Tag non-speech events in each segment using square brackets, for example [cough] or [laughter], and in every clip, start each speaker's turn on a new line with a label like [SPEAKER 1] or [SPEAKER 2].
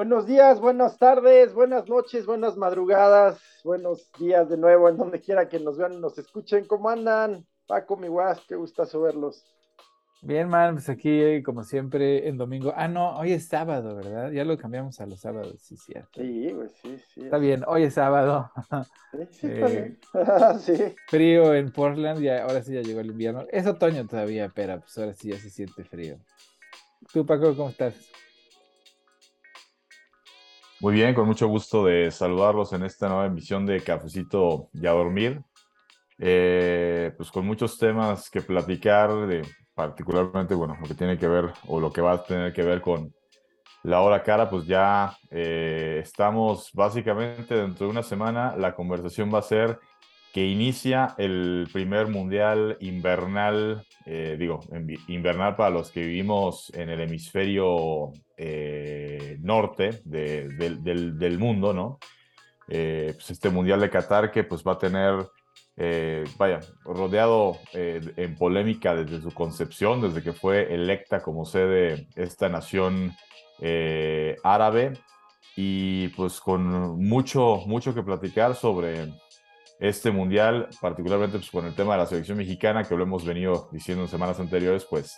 [SPEAKER 1] Buenos días, buenas tardes, buenas noches, buenas madrugadas, buenos días de nuevo en donde quiera que nos vean y nos escuchen. ¿Cómo andan? Paco, mi guas, qué gustazo verlos.
[SPEAKER 2] Bien, man, pues aquí como siempre en domingo. Ah, no, hoy es sábado, ¿verdad? Ya lo cambiamos a los sábados, sí, cierto.
[SPEAKER 1] Sí, pues sí, sí.
[SPEAKER 2] Está bien, hoy es sábado.
[SPEAKER 1] Sí, [laughs]
[SPEAKER 2] Eh, [laughs]
[SPEAKER 1] sí.
[SPEAKER 2] Frío en Portland, ya, ahora sí ya llegó el invierno. Es otoño todavía, pero pues ahora sí ya se siente frío. ¿Tú, Paco, cómo estás?
[SPEAKER 3] Muy bien, con mucho gusto de saludarlos en esta nueva emisión de Cafecito y a Dormir. Eh, pues con muchos temas que platicar, de, particularmente, bueno, lo que tiene que ver o lo que va a tener que ver con la hora cara, pues ya eh, estamos básicamente dentro de una semana, la conversación va a ser que inicia el primer mundial invernal, eh, digo, invernal para los que vivimos en el hemisferio eh, norte de- del, mundo, ¿no? Eh, pues este mundial de Qatar que pues va a tener, vaya, rodeado en polémica desde su concepción, desde que fue electa como sede esta nación árabe y pues con mucho, mucho que platicar sobre este mundial, particularmente pues, con el tema de la selección mexicana, que lo hemos venido diciendo en semanas anteriores, pues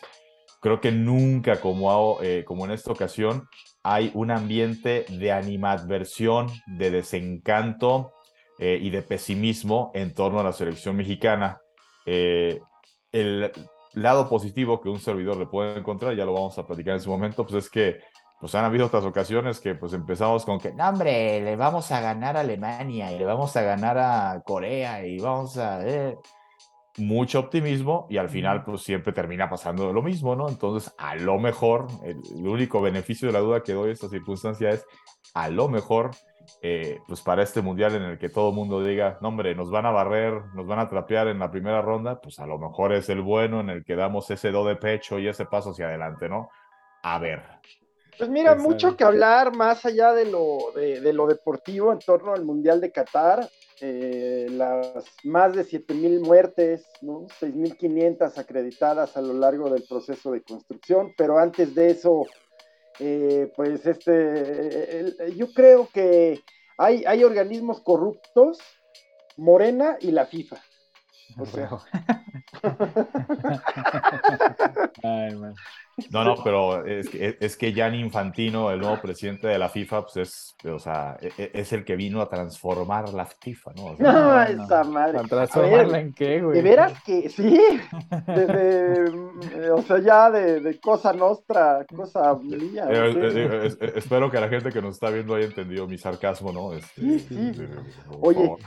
[SPEAKER 3] creo que nunca como, eh, en esta ocasión hay un ambiente de animadversión, de desencanto eh, y de pesimismo en torno a la selección mexicana. Eh, el lado positivo que un servidor le puede encontrar, ya lo vamos a platicar en su momento, pues es que pues han habido otras ocasiones que pues empezamos con que, no hombre, le vamos a ganar a Alemania y le vamos a ganar a Corea y vamos a... eh". Mucho optimismo y al final pues siempre termina pasando lo mismo, ¿no? Entonces a lo mejor, el, el único beneficio de la duda que doy a esta circunstancia es a lo mejor, eh, pues para este mundial en el que todo el mundo diga, no hombre, nos van a barrer, nos van a trapear en la primera ronda, pues a lo mejor es el bueno en el que damos ese do de pecho y ese paso hacia adelante, ¿no? A ver.
[SPEAKER 1] Pues mira, mucho que hablar más allá de lo, de, de lo deportivo en torno al Mundial de Qatar. eh, las más de 7.000 muertes, ¿no? 6.500 acreditadas a lo largo del proceso de construcción, pero antes de eso, eh, pues este, el- yo creo que hay, hay organismos corruptos, Morena y la FIFA. O sea, [laughs]
[SPEAKER 2] Ay, man.
[SPEAKER 3] No, no, pero es que, es que Gianni Infantino, el nuevo presidente de la FIFA, pues es, o sea, e- e- es el que vino a transformar la FIFA, ¿no? O sea,
[SPEAKER 1] no,
[SPEAKER 2] no, no.
[SPEAKER 1] esa madre.
[SPEAKER 2] ¿Para
[SPEAKER 1] A
[SPEAKER 2] transformarla
[SPEAKER 1] ver,
[SPEAKER 2] en qué, güey?
[SPEAKER 1] De veras que sí, desde, mm, [laughs] o sea, ya de, de cosa nostra, cosa mía.
[SPEAKER 3] Eh, eh, eh, es- espero que la gente que nos está viendo haya entendido mi sarcasmo, ¿no? Este,
[SPEAKER 1] Sí, sí.
[SPEAKER 3] eh,
[SPEAKER 1] Oye,
[SPEAKER 3] favor.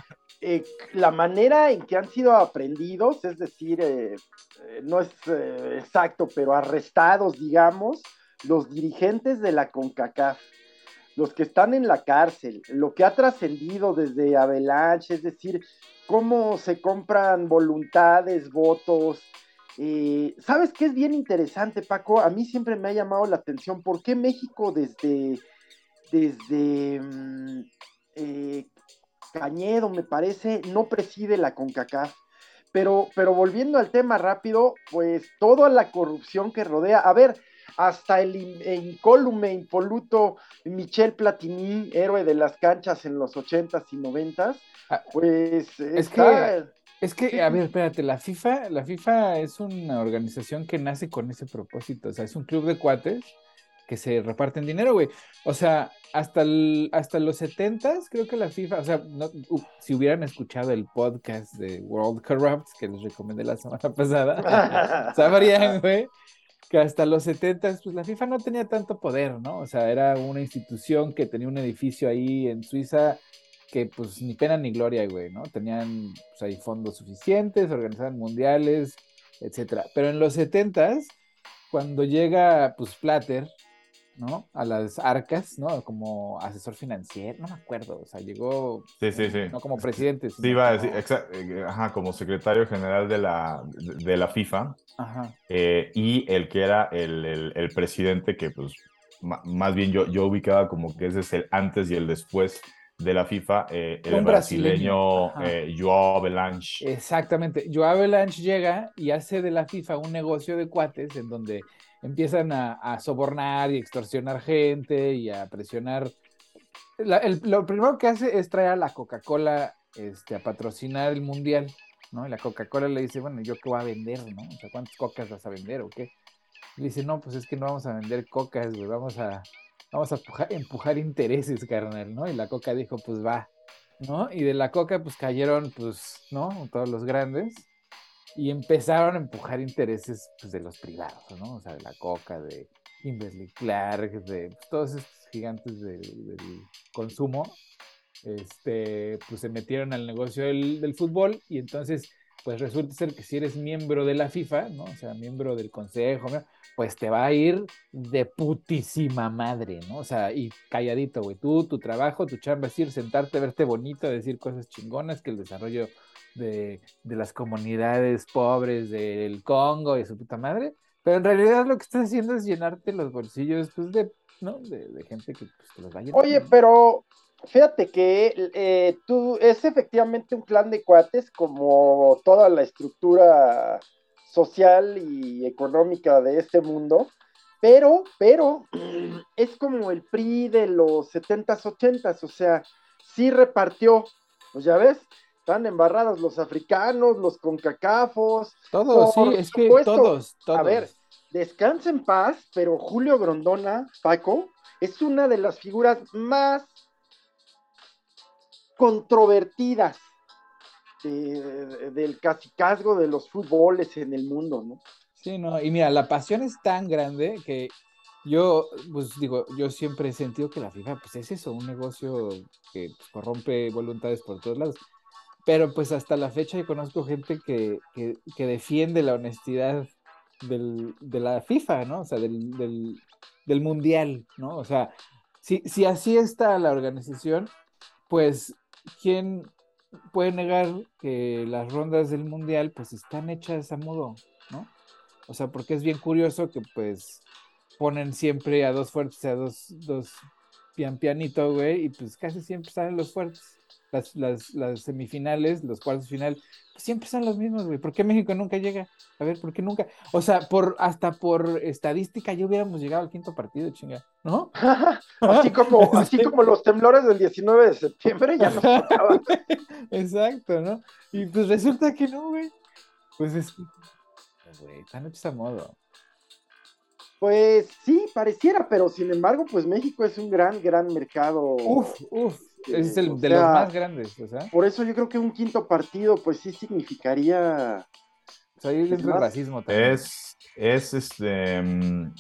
[SPEAKER 1] Eh, la manera en que han sido aprendidos, es decir, eh, eh, no es exacto, pero arrestados, digamos, los dirigentes de la CONCACAF, los que están en la cárcel, lo que ha trascendido desde Avalanche, es decir, cómo se compran voluntades, votos. ¿Sabes qué es bien interesante, Paco? A mí siempre me ha llamado la atención por qué México desde, desde mm, Cañedo, me parece, no preside la CONCACAF. Pero, pero volviendo al tema rápido, pues toda la corrupción que rodea, a ver, hasta el e incólume, impoluto Michel Platini, héroe de las canchas en los ochentas y noventas,
[SPEAKER 2] Ah,
[SPEAKER 1] pues
[SPEAKER 2] es
[SPEAKER 1] está-
[SPEAKER 2] Es que, a ver, espérate, la FIFA, la FIFA es una organización que nace con ese propósito, o sea, es un club de cuates que se reparten dinero, güey. O sea, hasta, el- hasta los 70 creo que la FIFA, o sea, no- uh, si hubieran escuchado el podcast de World Corrupt, que les recomendé la semana pasada, [laughs] sabrían, güey, que hasta los 70 pues la FIFA no tenía tanto poder, ¿no? O sea, era una institución que tenía un edificio ahí en Suiza que pues ni pena ni gloria, güey, ¿no? Tenían pues, ahí fondos suficientes, organizaban mundiales, etcétera. Pero en los 70 cuando llega pues Platter, ¿no? A las arcas, ¿no? Como asesor financiero, no me acuerdo, o sea, llegó
[SPEAKER 3] Sí, sí, sí.
[SPEAKER 2] no como presidente.
[SPEAKER 3] Sí, iba a
[SPEAKER 2] como-
[SPEAKER 3] decir, eh, ajá, como secretario general de la, de, la FIFA
[SPEAKER 2] Ajá.
[SPEAKER 3] eh, y el que era el, el- el presidente que pues más bien yo, yo ubicaba como que ese es el antes y el después de la FIFA, eh, el
[SPEAKER 2] brasileño,
[SPEAKER 3] eh, Joao Belange.
[SPEAKER 2] Exactamente. Joao Avalanche llega y hace de la FIFA un negocio de cuates en donde empiezan a, sobornar y extorsionar gente y a presionar. lo primero que hace es traer a la Coca-Cola este, a patrocinar el mundial, ¿no? Y la Coca-Cola le dice, bueno, ¿yo qué voy a vender, no? O sea, ¿cuántas cocas vas a vender o qué? Y le dice, no, pues es que no vamos a vender cocas, güey, vamos a, vamos a empujar, intereses, carnal, ¿no? Y la coca dijo, pues va, ¿no? Y de la coca, pues cayeron, pues, ¿no? Todos los grandes y empezaron a empujar intereses pues, de los privados, ¿no? O sea, de la coca, de Kimberly Clark, de pues, todos estos gigantes del, consumo, este, pues se metieron al negocio del, del, fútbol y entonces, pues resulta ser que si eres miembro de la FIFA, ¿no? O sea, miembro del consejo, pues te va a ir de putísima madre, ¿no? O sea, y calladito, güey. Tú, tu trabajo, tu chamba es ir, sentarte, verte bonito, decir cosas chingonas, que el desarrollo de, las comunidades pobres del Congo y su puta madre, pero en realidad lo que estás haciendo es llenarte los bolsillos pues, de, ¿no? de, gente que pues, los va a
[SPEAKER 1] Oye, pero fíjate que eh, tú es efectivamente un clan de cuates como toda la estructura social y económica de este mundo, pero, pero [clears throat] es como el PRI de los 70s, 80s, o sea, sí repartió, pues ya ves, están embarrados los africanos, los concacafos.
[SPEAKER 2] Todos, sí, es que todos, todos.
[SPEAKER 1] A ver, descansa en paz, pero Julio Grondona, Paco, es una de las figuras más controvertidas del casicazgo de los fútboles en el mundo, ¿no?
[SPEAKER 2] Sí, no, y mira, la pasión es tan grande que yo, pues digo, yo siempre he sentido que la FIFA, pues es eso, un negocio que pues, corrompe voluntades por todos lados. Pero pues hasta la fecha yo conozco gente que, defiende la honestidad de la FIFA, ¿no? O sea, del, mundial, ¿no? O sea, si, si así está la organización, pues, ¿quién puede negar que las rondas del mundial pues están hechas a modo, ¿no? O sea, porque es bien curioso que pues ponen siempre a dos fuertes, a dos, dos pian pianito, güey, y pues casi siempre salen los fuertes las, las, semifinales, los cuartos final, pues siempre son los mismos, güey. ¿Por qué México nunca llega? A ver, ¿por qué nunca? O sea, por, hasta por estadística ya hubiéramos llegado al quinto partido, chinga, ¿no? [laughs]
[SPEAKER 1] así, como, [laughs] así como los temblores del 19 de septiembre ya nos tocaban. [laughs]
[SPEAKER 2] Exacto, ¿no? Y pues resulta que no, güey. Pues es güey, están hechos a modo.
[SPEAKER 1] Pues sí, pareciera, pero sin embargo, pues México es un gran, gran mercado.
[SPEAKER 2] Uf, uf es el de los más grandes, o sea.
[SPEAKER 1] Por eso yo creo que un quinto partido, pues sí significaría.
[SPEAKER 2] O sea, ahí entra el racismo
[SPEAKER 3] también. Es, es este. Mm,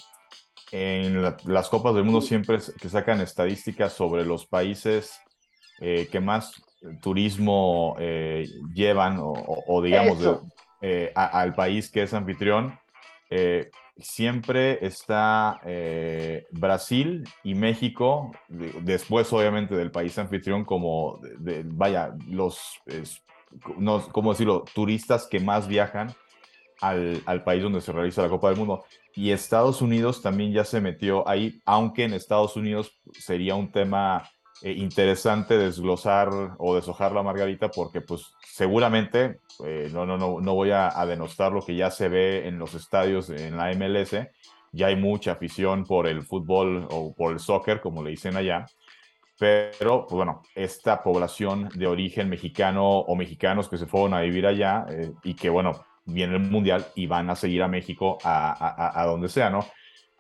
[SPEAKER 3] en las Copas del Mundo siempre que sacan estadísticas sobre los países eh, que más turismo eh, llevan o, digamos eh, al país que es anfitrión, siempre está eh, Brasil y México, después obviamente del país anfitrión, como, de, vaya, los, no, ¿cómo decirlo?, turistas que más viajan al, al, país donde se realiza la Copa del Mundo. Y Estados Unidos también ya se metió ahí, aunque en Estados Unidos sería un tema eh, interesante desglosar o deshojar la margarita porque pues seguramente, eh, no, no, no, no voy a, denostar lo que ya se ve en los estadios en la MLS, ya hay mucha afición por el fútbol o por el soccer, como le dicen allá, pero pues bueno, esta población de origen mexicano o mexicanos que se fueron a vivir allá eh, y que bueno, viene el mundial y van a seguir a México a, a, a donde sea, ¿no?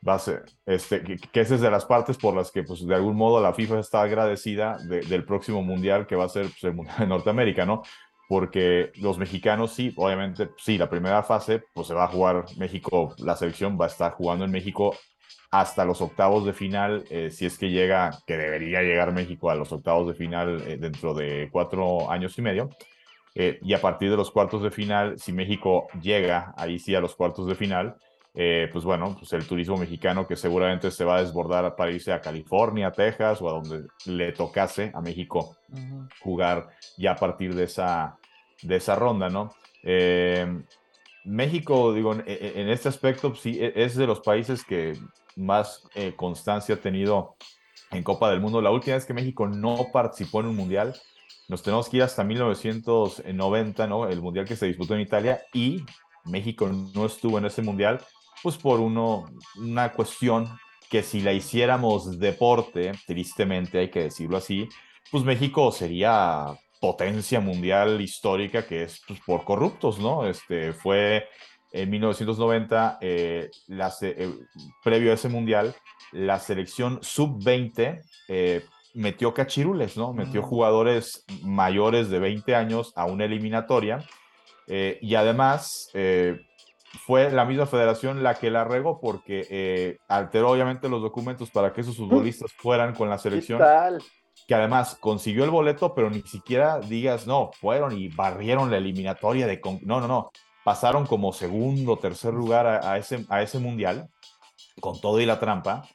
[SPEAKER 3] Va a ser, este, que, que esa es de las partes por las que, pues, de algún modo la FIFA está agradecida del próximo mundial que va a ser pues, el Mundial de Norteamérica, ¿no? Porque los mexicanos, sí, obviamente, sí, la primera fase, pues se va a jugar México, la selección va a estar jugando en México hasta los octavos de final, eh, si es que llega, que debería llegar México a los octavos de final eh, dentro de cuatro años y medio. Eh, y a partir de los cuartos de final, si México llega ahí sí a los cuartos de final, eh, pues bueno, pues el turismo mexicano que seguramente se va a desbordar para irse a California, Texas o a donde le tocase a México jugar ya a partir de esa, de esa ronda, ¿no? Eh, México, digo, en, este aspecto pues sí e, es de los países que más eh, constancia ha tenido en Copa del Mundo. La última vez que México no participó en un mundial, nos tenemos que ir hasta 1990, ¿no? El mundial que se disputó en Italia y México no estuvo en ese mundial pues por uno, una cuestión que si la hiciéramos deporte, tristemente hay que decirlo así, pues México sería potencia mundial histórica que es pues, por corruptos, ¿no? Este fue en 1990, eh, eh, previo a ese mundial, la selección sub-20 eh, metió cachirules, ¿no? Metió mm. jugadores mayores de 20 años a una eliminatoria y además fue la misma federación la que la regó porque alteró obviamente los documentos para que esos futbolistas fueran con la selección. Que además consiguió el boleto, pero ni siquiera digas, no, fueron y barrieron la eliminatoria de... No, no, no pasaron como segundo tercer lugar a, ese, a ese mundial, con todo y la trampa.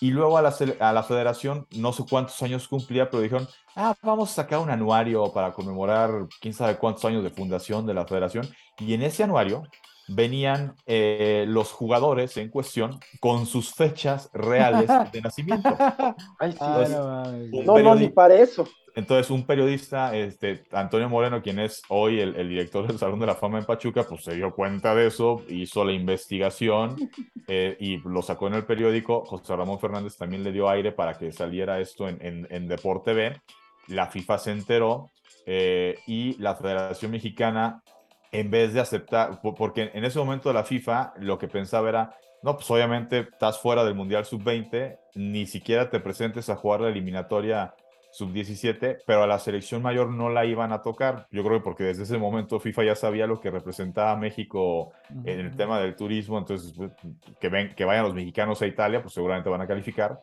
[SPEAKER 3] Y luego a la, a la federación, no sé cuántos años cumplía, pero dijeron, ah, vamos a sacar un anuario para conmemorar quién sabe cuántos años de fundación de la federación. Y en ese anuario venían eh, los jugadores en cuestión con sus fechas reales de nacimiento. [laughs]
[SPEAKER 1] Ay, sí, no, no, ni para eso.
[SPEAKER 3] Entonces, un periodista, este, Antonio Moreno, quien es hoy el, director del Salón de la Fama en Pachuca, pues se dio cuenta de eso, hizo la investigación [laughs] eh, y lo sacó en el periódico. José Ramón Fernández también le dio aire para que saliera esto en, en, Deporte B. La FIFA se enteró eh, y la Federación Mexicana, en vez de aceptar, porque en ese momento la FIFA lo que pensaba era, no, pues obviamente estás fuera del Mundial Sub-20, ni siquiera te presentes a jugar la eliminatoria sub-17, pero a la selección mayor no la iban a tocar. Yo creo que porque desde ese momento FIFA ya sabía lo que representaba México en el tema del turismo, entonces pues, que, ven, que vayan los mexicanos a Italia, pues seguramente van a calificar.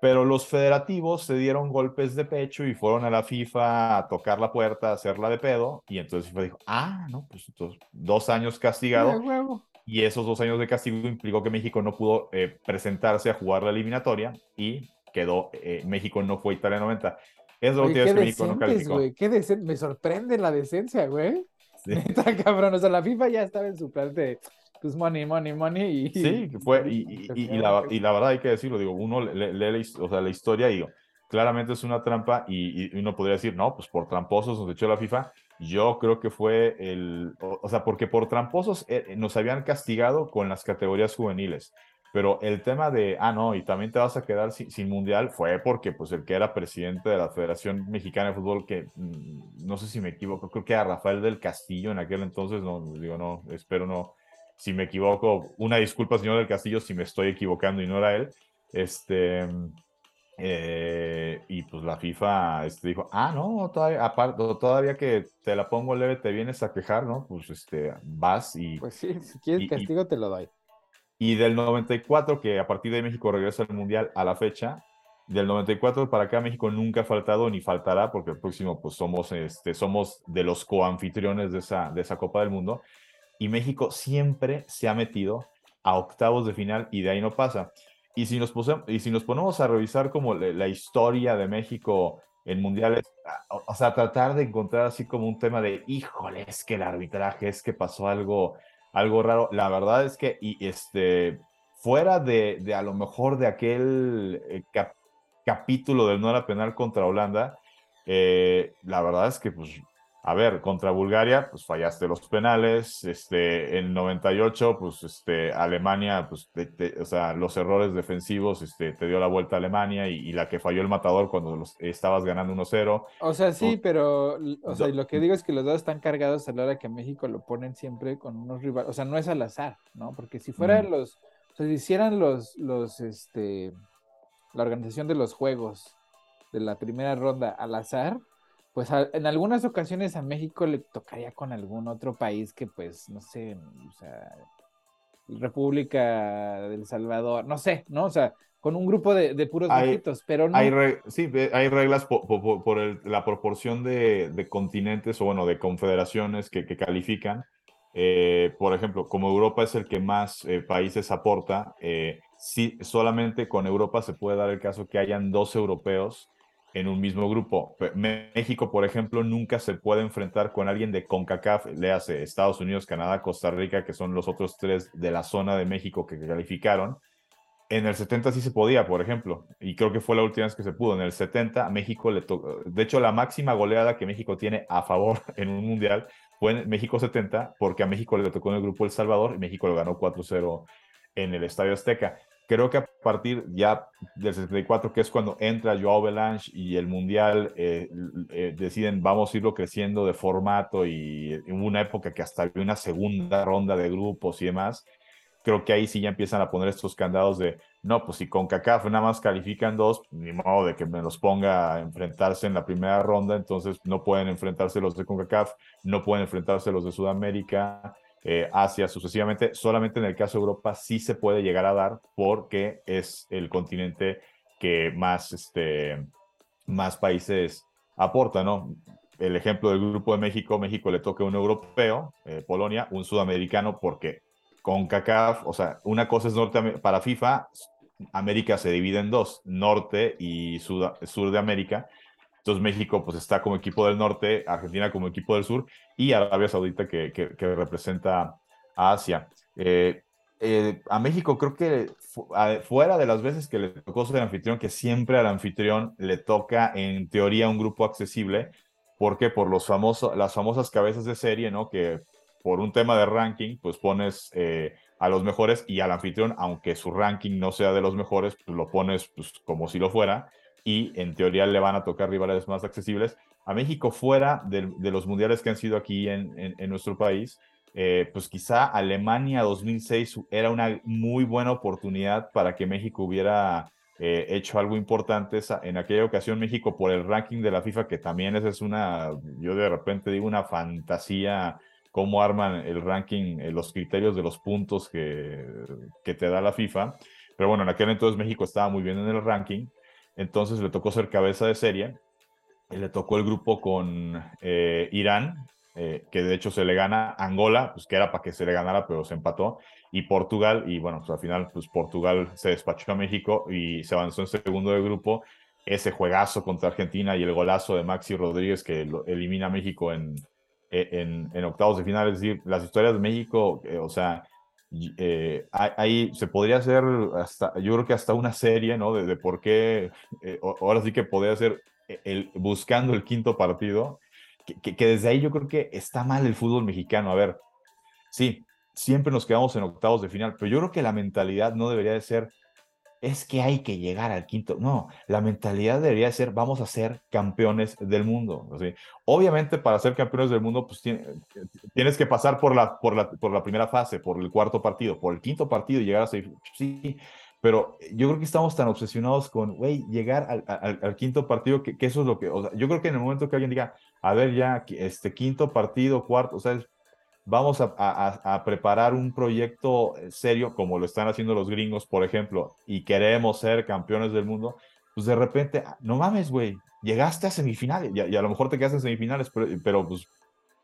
[SPEAKER 3] Pero los federativos se dieron golpes de pecho y fueron a la FIFA a tocar la puerta, a hacerla de pedo, y entonces FIFA dijo, ah, no, pues entonces, dos años castigado. Y esos dos años de castigo implicó que México no pudo eh, presentarse a jugar la eliminatoria y quedó, eh, México no fue Italia 90. Es lo que México no calificó.
[SPEAKER 2] qué Me sorprende la decencia, güey. Sí. [laughs] cabrón. O sea, la FIFA ya estaba en su plan de pues money, money, money. Y,
[SPEAKER 3] sí, fue, y, y, la, y, la, verdad hay que decirlo, digo, uno lee, la, o sea, la historia y digo, claramente es una trampa y, uno podría decir, no, pues por tramposos nos echó la FIFA. Yo creo que fue el, o, sea, porque por tramposos eh, nos habían castigado con las categorías juveniles. Pero el tema de, ah, no, y también te vas a quedar sin, mundial, fue porque pues el que era presidente de la Federación Mexicana de Fútbol, que mm, no sé si me equivoco, creo que era Rafael del Castillo en aquel entonces, no, digo, no, espero no, si me equivoco, una disculpa, señor del Castillo, si me estoy equivocando y no era él, este, eh, y pues la FIFA este, dijo, ah, no, todavía, aparte, todavía que te la pongo leve, te vienes a quejar, ¿no? Pues este, vas y...
[SPEAKER 2] Pues sí, si quieres castigo, te lo doy.
[SPEAKER 3] Y del 94, que a partir de México regresa al Mundial a la fecha, del 94 para acá México nunca ha faltado ni faltará, porque el próximo pues somos, este, somos de los coanfitriones de esa, de esa Copa del Mundo. Y México siempre se ha metido a octavos de final y de ahí no pasa. Y si nos, ponemos a revisar como la, historia de México en mundiales, o sea, tratar de encontrar así como un tema de, híjole, es que el arbitraje, es que pasó algo algo raro. La verdad es que, y este, fuera de, de a lo mejor de aquel eh, capítulo del no era penal contra Holanda, eh, la verdad es que, pues, a ver, contra Bulgaria, pues fallaste los penales, este, en 98, pues, este, Alemania, pues, o sea, los errores defensivos, este, te dio la vuelta a Alemania y, la que falló el matador cuando los, estabas ganando 1-0.
[SPEAKER 2] O sea, sí, pero, o sea, lo que digo es que los dos están cargados a la hora que México lo ponen siempre con unos rivales, o sea, no es al azar, ¿no? Porque si fueran los, o sea, si hicieran los, los, este, la organización de los juegos de la primera ronda al azar, pues en algunas ocasiones a México le tocaría con algún otro país que pues, no sé, o sea, República del Salvador, no sé, ¿no? O sea, con un grupo de, puros viejitos, pero no.
[SPEAKER 3] Hay sí, hay reglas por, la proporción de, continentes o bueno, de confederaciones que, califican. Eh, por ejemplo, como Europa es el que más eh, países aporta, eh, sí, solamente con Europa se puede dar el caso que hayan dos europeos en un mismo grupo. México, por ejemplo, nunca se puede enfrentar con alguien de CONCACAF, le hace Estados Unidos, Canadá, Costa Rica, que son los otros tres de la zona de México que calificaron. En el 70 sí se podía, por ejemplo, y creo que fue la última vez que se pudo. En el 70 a México le tocó, de hecho la máxima goleada que México tiene a favor [laughs] en un mundial fue en México 70, porque a México le tocó en el grupo El Salvador y México lo ganó 4-0 en el Estadio Azteca. Creo que a partir ya del 64, que es cuando entra Joao Belange y el Mundial, eh, eh, deciden vamos a irlo creciendo de formato y en una época que hasta había una segunda ronda de grupos y demás, creo que ahí sí ya empiezan a poner estos candados de, no, pues si con CACAF nada más califican dos, ni modo de que me los ponga a enfrentarse en la primera ronda, entonces no pueden enfrentarse los de CONCACAF, no pueden enfrentarse los de Sudamérica, eh, Asia sucesivamente. Solamente en el caso de Europa sí se puede llegar a dar porque es el continente que más, este, más países aporta, ¿no? El ejemplo del grupo de México, México le toca un europeo, eh, Polonia, un sudamericano, porque con CACAF, o sea, una cosa es norte para FIFA, América se divide en dos, norte y sur de América, entonces México pues está como equipo del norte, Argentina como equipo del sur y Arabia Saudita que, representa a Asia. Eh, eh, a México creo que fuera de las veces que le tocó ser anfitrión, que siempre al anfitrión le toca en teoría un grupo accesible, porque por los famosos, las famosas cabezas de serie, ¿no? Que por un tema de ranking, pues pones eh, a los mejores y al anfitrión, aunque su ranking no sea de los mejores, pues lo pones pues, como si lo fuera y en teoría le van a tocar rivales más accesibles. A México fuera de, los mundiales que han sido aquí en, nuestro país, eh, pues quizá Alemania 2006 era una muy buena oportunidad para que México hubiera eh, hecho algo importante. En aquella ocasión México por el ranking de la FIFA, que también esa es una, yo de repente digo una fantasía cómo arman el ranking, eh, los criterios de los puntos que, que te da la FIFA. Pero bueno, en aquel entonces México estaba muy bien en el ranking entonces le tocó ser cabeza de serie. Y le tocó el grupo con eh, Irán, eh, que de hecho se le gana Angola, pues que era para que se le ganara, pero se empató, y Portugal, y bueno, pues al final, pues Portugal se despachó a México y se avanzó en segundo de grupo. Ese juegazo contra Argentina y el golazo de Maxi Rodríguez que lo elimina a México en, en octavos de final. Es decir, las historias de México, eh, o sea, eh, ahí se podría hacer hasta, yo creo que hasta una serie, ¿no? De, por qué, eh, ahora sí que podría ser el, buscando el quinto partido, que, que, desde ahí yo creo que está mal el fútbol mexicano. A ver, sí, siempre nos quedamos en octavos de final, pero yo creo que la mentalidad no debería de ser, es que hay que llegar al quinto. No, la mentalidad debería ser, vamos a ser campeones del mundo. Obviamente, para ser campeones del mundo, pues tienes que pasar por la, por, la, por la primera fase, por el cuarto partido, por el quinto partido y llegar a ser. Sí, pero yo creo que estamos tan obsesionados con, güey, llegar al, al, quinto partido, que, eso es lo que, yo creo que en el momento que alguien diga, a ver, ya, este quinto partido, cuarto, o sea, vamos a, preparar un proyecto eh, serio, como lo están haciendo los gringos, por ejemplo, y queremos ser campeones del mundo, pues de repente, ah, no mames, güey, llegaste a semifinales, y a, lo mejor te quedaste en semifinales, pero, pues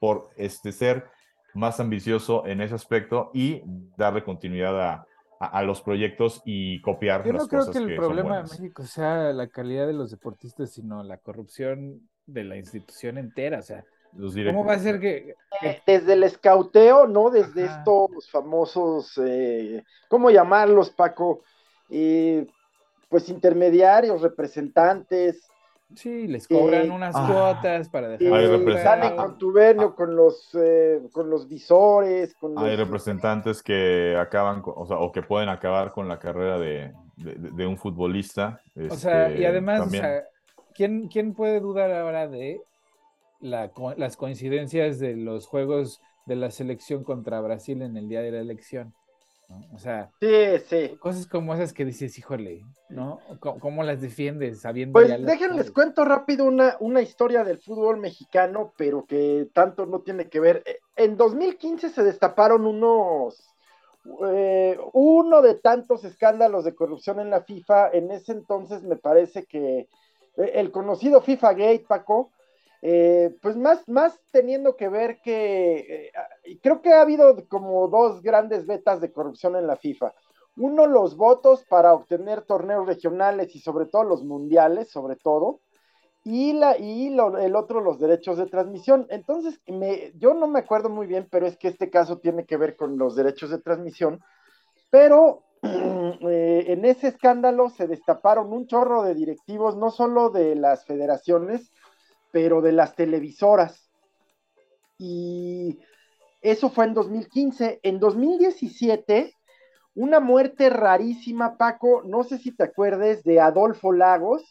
[SPEAKER 3] por este, ser más ambicioso en ese aspecto y darle continuidad a, los proyectos y copiar
[SPEAKER 2] Yo
[SPEAKER 3] no
[SPEAKER 2] creo que el problema de México sea la calidad de los deportistas, sino la corrupción de la institución entera, o sea, ¿Cómo va a ser que,
[SPEAKER 1] eh, Desde el escauteo, ¿no? Desde estos famosos, eh, ¿cómo llamarlos, Paco? Eh, pues intermediarios, representantes.
[SPEAKER 2] Sí, les cobran unas ah. cuotas para dejar.
[SPEAKER 1] Hay en contubernio con los, con los visores. Con
[SPEAKER 3] Hay representantes que acaban, o, sea, o que pueden acabar con la carrera de, de, un futbolista.
[SPEAKER 2] o sea, y este, además, ¿quién, ¿quién puede dudar ahora de las coincidencias de los juegos de la selección contra Brasil en el día de la elección. O sea, cosas como esas que dices, híjole, ¿no? ¿Cómo, las defiendes sabiendo
[SPEAKER 1] Pues déjenles cuento rápido una, una historia del fútbol mexicano, pero que tanto no tiene que ver. Eh, en 2015 se destaparon unos, eh, uno de tantos escándalos de corrupción en la FIFA. En ese entonces me parece que eh, el conocido FIFA Gate, Paco, eh, pues más, más teniendo que ver que eh, creo que ha habido como dos grandes vetas de corrupción en la FIFA. Uno, los votos para obtener torneos regionales y sobre todo los mundiales, sobre todo. Y, la, y el otro, los derechos de transmisión. Entonces, me, yo no me acuerdo muy bien, pero es que este caso tiene que ver con los derechos de transmisión. Pero [clears throat] eh, en ese escándalo se destaparon un chorro de directivos, no solo de las federaciones, pero de las televisoras. Y eso fue en 2015. En 2017 una muerte rarísima, Paco, no sé si te acuerdes de Adolfo Lagos,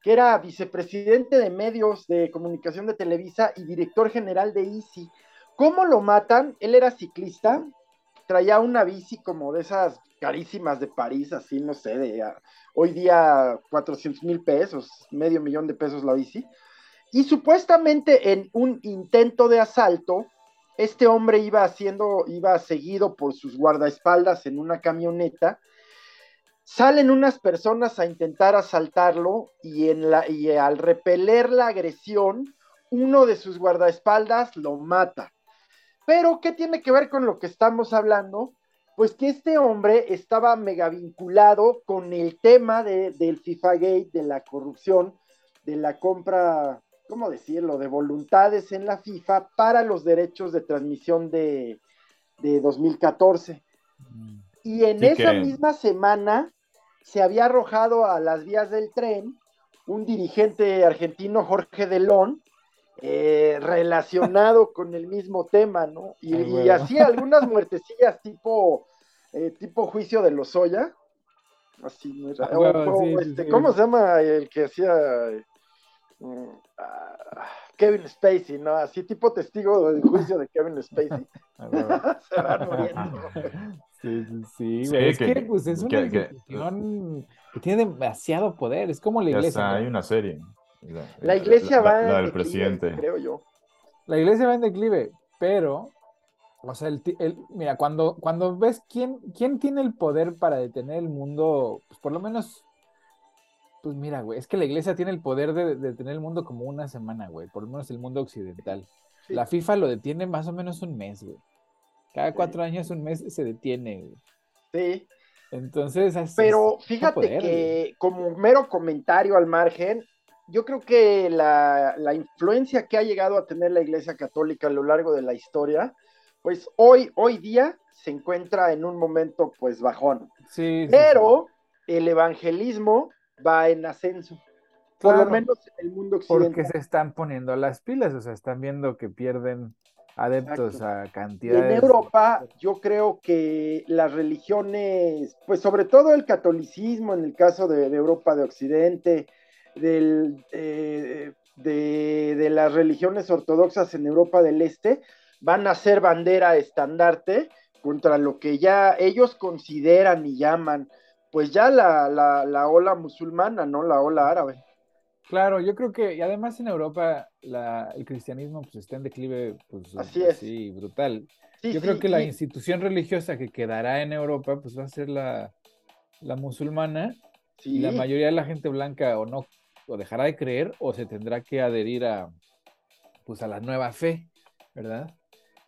[SPEAKER 1] que era vicepresidente de medios de comunicación de Televisa y director general de ICI. ¿Cómo lo matan? Él era ciclista, traía una bici como de esas carísimas de París, así, no sé, de ah, hoy día 400 mil pesos, medio millón de pesos la bici. Y supuestamente en un intento de asalto, este hombre iba haciendo, iba seguido por sus guardaespaldas en una camioneta. Salen unas personas a intentar asaltarlo y, en la, y al repeler la agresión, uno de sus guardaespaldas lo mata. Pero, ¿qué tiene que ver con lo que estamos hablando? Pues que este hombre estaba mega vinculado con el tema de, del FIFA Gate, de la corrupción, de la compra ¿cómo decirlo?, de voluntades en la FIFA para los derechos de transmisión de, 2014. Mm. Y en esa misma semana se había arrojado a las vías del tren un dirigente argentino, Jorge Delón, eh, relacionado [laughs] con el mismo tema, ¿no? Y, así algunas muertecillas tipo, eh, tipo juicio de Lozoya. Así, muy este, ¿Cómo se llama el que hacía Ah, Kevin Spacey, ¿no? Así tipo testigo del juicio de Kevin Spacey. [laughs] [laughs] Se van muriendo.
[SPEAKER 2] Sí, sí, sí. es que, pues es una institución que, tiene demasiado poder. Es como la iglesia.
[SPEAKER 3] hay una serie.
[SPEAKER 1] La, iglesia va
[SPEAKER 3] en declive, presidente.
[SPEAKER 1] creo yo.
[SPEAKER 2] La iglesia va en declive, pero, o sea, el, mira, cuando, cuando ves quién, quién tiene el poder para detener el mundo, pues por lo menos pues mira, güey, es que la iglesia tiene el poder de, tener el mundo como una semana, güey, por lo menos el mundo occidental. La FIFA lo detiene más o menos un mes, güey. Cada cuatro años, un mes se detiene, güey.
[SPEAKER 1] Sí.
[SPEAKER 2] Entonces,
[SPEAKER 1] pero fíjate que como mero comentario al margen, yo creo que la, influencia que ha llegado a tener la Iglesia Católica a lo largo de la historia, pues hoy, hoy día se encuentra en un momento pues bajón.
[SPEAKER 2] Sí.
[SPEAKER 1] Pero el evangelismo va en ascenso. Por lo menos en el mundo occidental.
[SPEAKER 2] Porque se están poniendo las pilas, o sea, están viendo que pierden adeptos a cantidades.
[SPEAKER 1] en Europa, yo creo que las religiones, pues sobre todo el catolicismo, en el caso de, Europa de Occidente, del, eh, de, de, las religiones ortodoxas en Europa del Este, van a ser bandera estandarte contra lo que ya ellos consideran y llaman pues ya la, la, ola musulmana, ¿no? La ola árabe.
[SPEAKER 2] Claro, yo creo que, y además en Europa la, el cristianismo pues está en declive, pues
[SPEAKER 1] así es.
[SPEAKER 2] Sí, brutal. yo creo que la institución religiosa que quedará en Europa pues va a ser la, la musulmana y la mayoría de la gente blanca o no, o dejará de creer o se tendrá que adherir a, pues a la nueva fe, ¿verdad?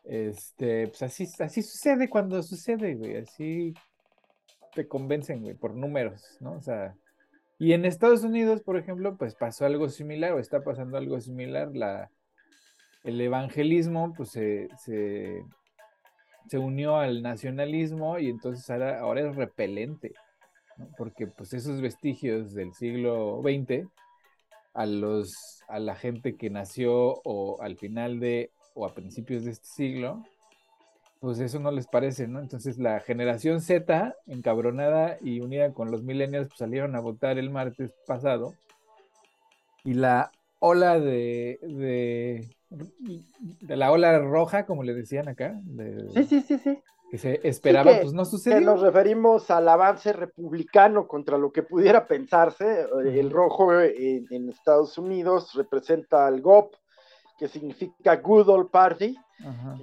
[SPEAKER 2] Este, pues así, así sucede cuando sucede, güey, así te convencen, güey, por números, ¿no? O sea, y en Estados Unidos, por ejemplo, pues pasó algo similar o está pasando algo similar. La, el evangelismo, pues se, se, unió al nacionalismo y entonces ahora, ahora es repelente, ¿no? porque pues esos vestigios del siglo XX a, los, a la gente que nació o al final de o a principios de este siglo, pues eso no les parece, ¿no? Entonces la generación Z, encabronada y unida con los millennials, pues salieron a votar el martes pasado. Y la ola de, de, la ola roja, como le decían acá.
[SPEAKER 1] sí, sí, sí, sí.
[SPEAKER 2] Que se esperaba, pues no sucedió.
[SPEAKER 1] nos referimos al avance republicano contra lo que pudiera pensarse. El rojo en, en Estados Unidos representa al GOP, que significa Good Old Party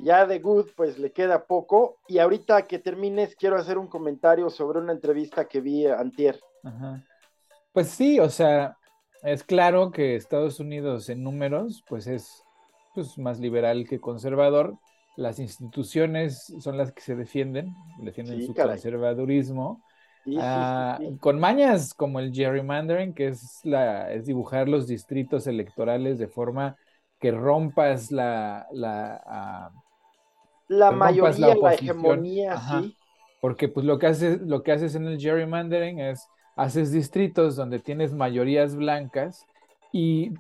[SPEAKER 1] ya de Good, pues le queda poco. Y ahorita que termines, quiero hacer un comentario sobre una entrevista que vi antier.
[SPEAKER 2] Pues sí, o sea, es claro que Estados Unidos en números, pues es pues, más liberal que conservador. Las instituciones son las que se defienden, defienden su conservadurismo. Ah, con mañas como el gerrymandering, que es, la, es dibujar los distritos electorales de forma que rompas la... La,
[SPEAKER 1] ah, la mayoría, la, hegemonía, sí.
[SPEAKER 2] Porque pues lo que, haces, lo que haces en el gerrymandering es, haces distritos donde tienes mayorías blancas y,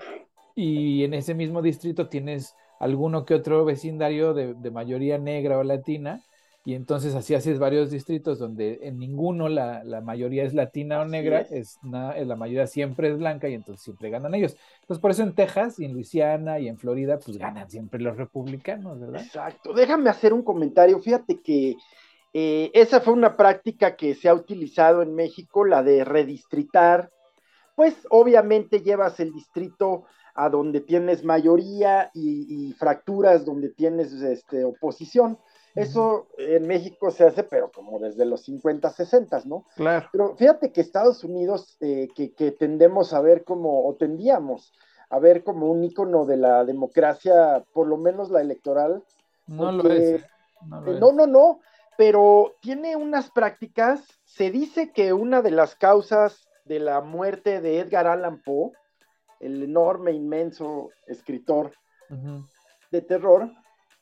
[SPEAKER 2] en ese mismo distrito tienes alguno que otro vecindario de, mayoría negra o latina y entonces así haces varios distritos donde en ninguno la, mayoría es latina o negra, es. nada, la mayoría siempre es blanca y entonces siempre ganan ellos. Entonces por eso en Texas y en Luisiana y en Florida pues ganan siempre los republicanos, ¿verdad?
[SPEAKER 1] Exacto. Déjame hacer un comentario. Fíjate que eh, esa fue una práctica que se ha utilizado en México, la de redistritar. Pues obviamente llevas el distrito a donde tienes mayoría y, y fracturas donde tienes este, oposición eso en México se hace, pero como desde los 50, 60, ¿no?
[SPEAKER 2] Claro.
[SPEAKER 1] Pero fíjate que Estados Unidos, eh, que, tendemos a ver como, o tendíamos a ver como un ícono de la democracia, por lo menos la electoral.
[SPEAKER 2] No lo es.
[SPEAKER 1] No, no, no, no, pero tiene unas prácticas, se dice que una de las causas de la muerte de Edgar Allan Poe, el enorme, inmenso escritor de terror,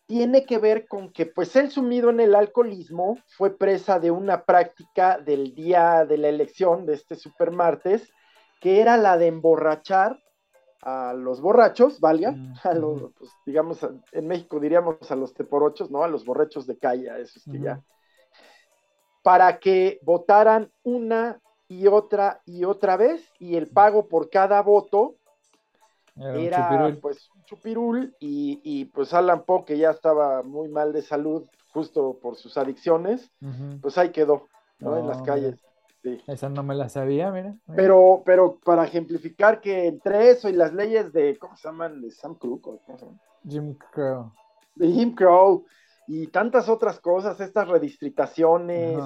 [SPEAKER 1] tiene que ver con que pues él sumido en el alcoholismo fue presa de una práctica del día de la elección de este supermartes, que era la de emborrachar a los borrachos, valga, [laughs] a los, pues, digamos, en México diríamos a los teporochos, ¿no? A los borrachos de calle, a esos que ya, para que votaran una y otra y otra vez, y el pago por cada voto era, pues un chupirul y, pues Alan Poe, que ya estaba muy mal de salud justo por sus adicciones, pues ahí quedó, ¿no? en las calles.
[SPEAKER 2] Esa no me la sabía, mira.
[SPEAKER 1] Pero, pero para ejemplificar que entre eso y las leyes de, ¿cómo se llaman? De Sam Crook, ¿cómo se llama?
[SPEAKER 2] Jim Crow.
[SPEAKER 1] De Jim Crow y tantas otras cosas, estas redistritaciones,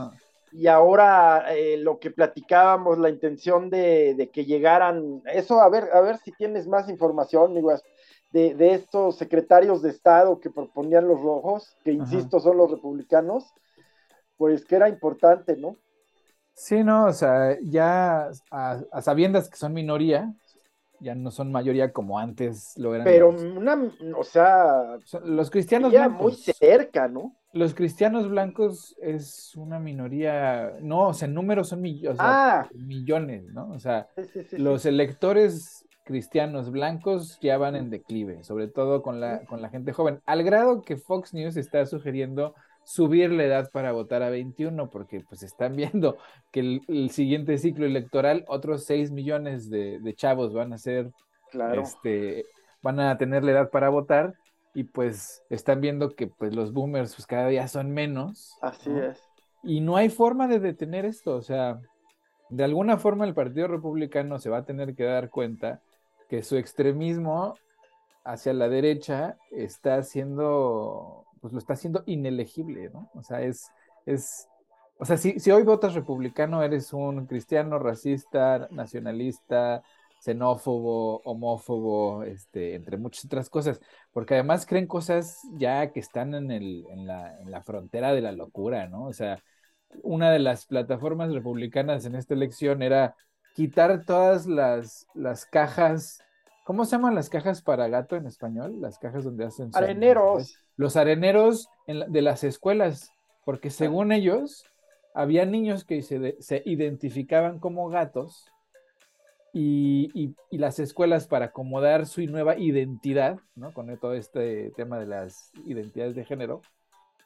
[SPEAKER 1] y ahora eh, lo que platicábamos, la intención de, que llegaran, eso, a ver, a ver si tienes más información, Miguel, de, de, estos secretarios de Estado que proponían los rojos, que insisto son los republicanos, pues que era importante, ¿no?
[SPEAKER 2] Sí, no, o sea, ya a sabiendas que son minoría, ya no son mayoría como antes lo eran.
[SPEAKER 1] Pero una, o sea,
[SPEAKER 2] los cristianos blancos.
[SPEAKER 1] muy cerca, ¿no?
[SPEAKER 2] Los cristianos blancos es una minoría, no, o sea, números son
[SPEAKER 1] ah.
[SPEAKER 2] millones, ¿no? O sea, los electores cristianos blancos ya van en declive, sobre todo con la, con la gente joven, al grado que Fox News está sugiriendo subir la edad para votar a 21, porque pues están [laughs] viendo que el, siguiente ciclo electoral, otros 6 millones de, chavos van a ser, este, van a tener la edad para votar, y pues están viendo que pues los boomers pues cada día son menos.
[SPEAKER 1] Así es.
[SPEAKER 2] Y no hay forma de detener esto, o sea, de alguna forma el Partido Republicano se va a tener que dar cuenta que su extremismo hacia la derecha está haciendo pues lo está haciendo inelegible, ¿no? O sea, es, es, o sea, si, si hoy votas republicano, eres un cristiano, racista, nacionalista, xenófobo, homófobo, este, entre muchas otras cosas, porque además creen cosas ya que están en, el, en, la, en la frontera de la locura, ¿no? O sea, una de las plataformas republicanas en esta elección era quitar todas las, las cajas ¿Cómo se llaman las cajas para gato en español? Las cajas donde hacen...
[SPEAKER 1] Areneros.
[SPEAKER 2] Los areneros de las escuelas, porque según ellos, había niños que se, identificaban como gatos y, las escuelas para acomodar su nueva identidad, ¿no? Con todo este tema de las identidades de género,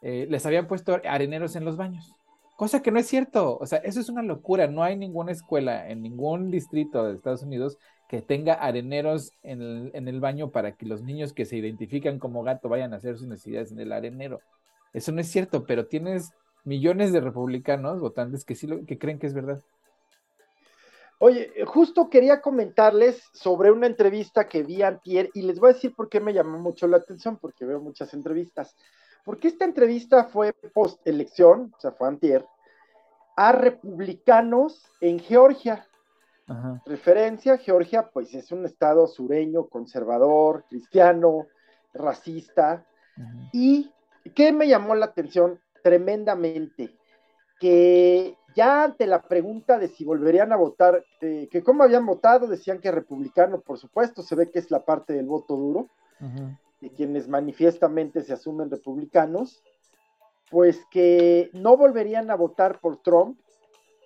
[SPEAKER 2] eh, les habían puesto areneros en los baños. Cosa que no es cierto. O sea, eso es una locura. No hay ninguna escuela en ningún distrito de Estados Unidos que tenga areneros en el, baño para que los niños que se identifican como gato vayan a hacer sus necesidades en el arenero. Eso no es cierto, pero tienes millones de republicanos votantes que sí lo, que creen que es verdad.
[SPEAKER 1] Oye, justo quería comentarles sobre una entrevista que vi antier y les voy a decir por qué me llamó mucho la atención, porque veo muchas entrevistas. Porque esta entrevista fue post elección, o sea, fue antier, a republicanos en Georgia. Referencia, Georgia, pues es un estado sureño, conservador, cristiano, racista. Y ¿qué me llamó la atención tremendamente? Que ya ante la pregunta de si volverían a votar, eh, que cómo habían votado, decían que republicano, por supuesto, se ve que es la parte del voto duro, de quienes manifiestamente se asumen republicanos, pues que no volverían a votar por Trump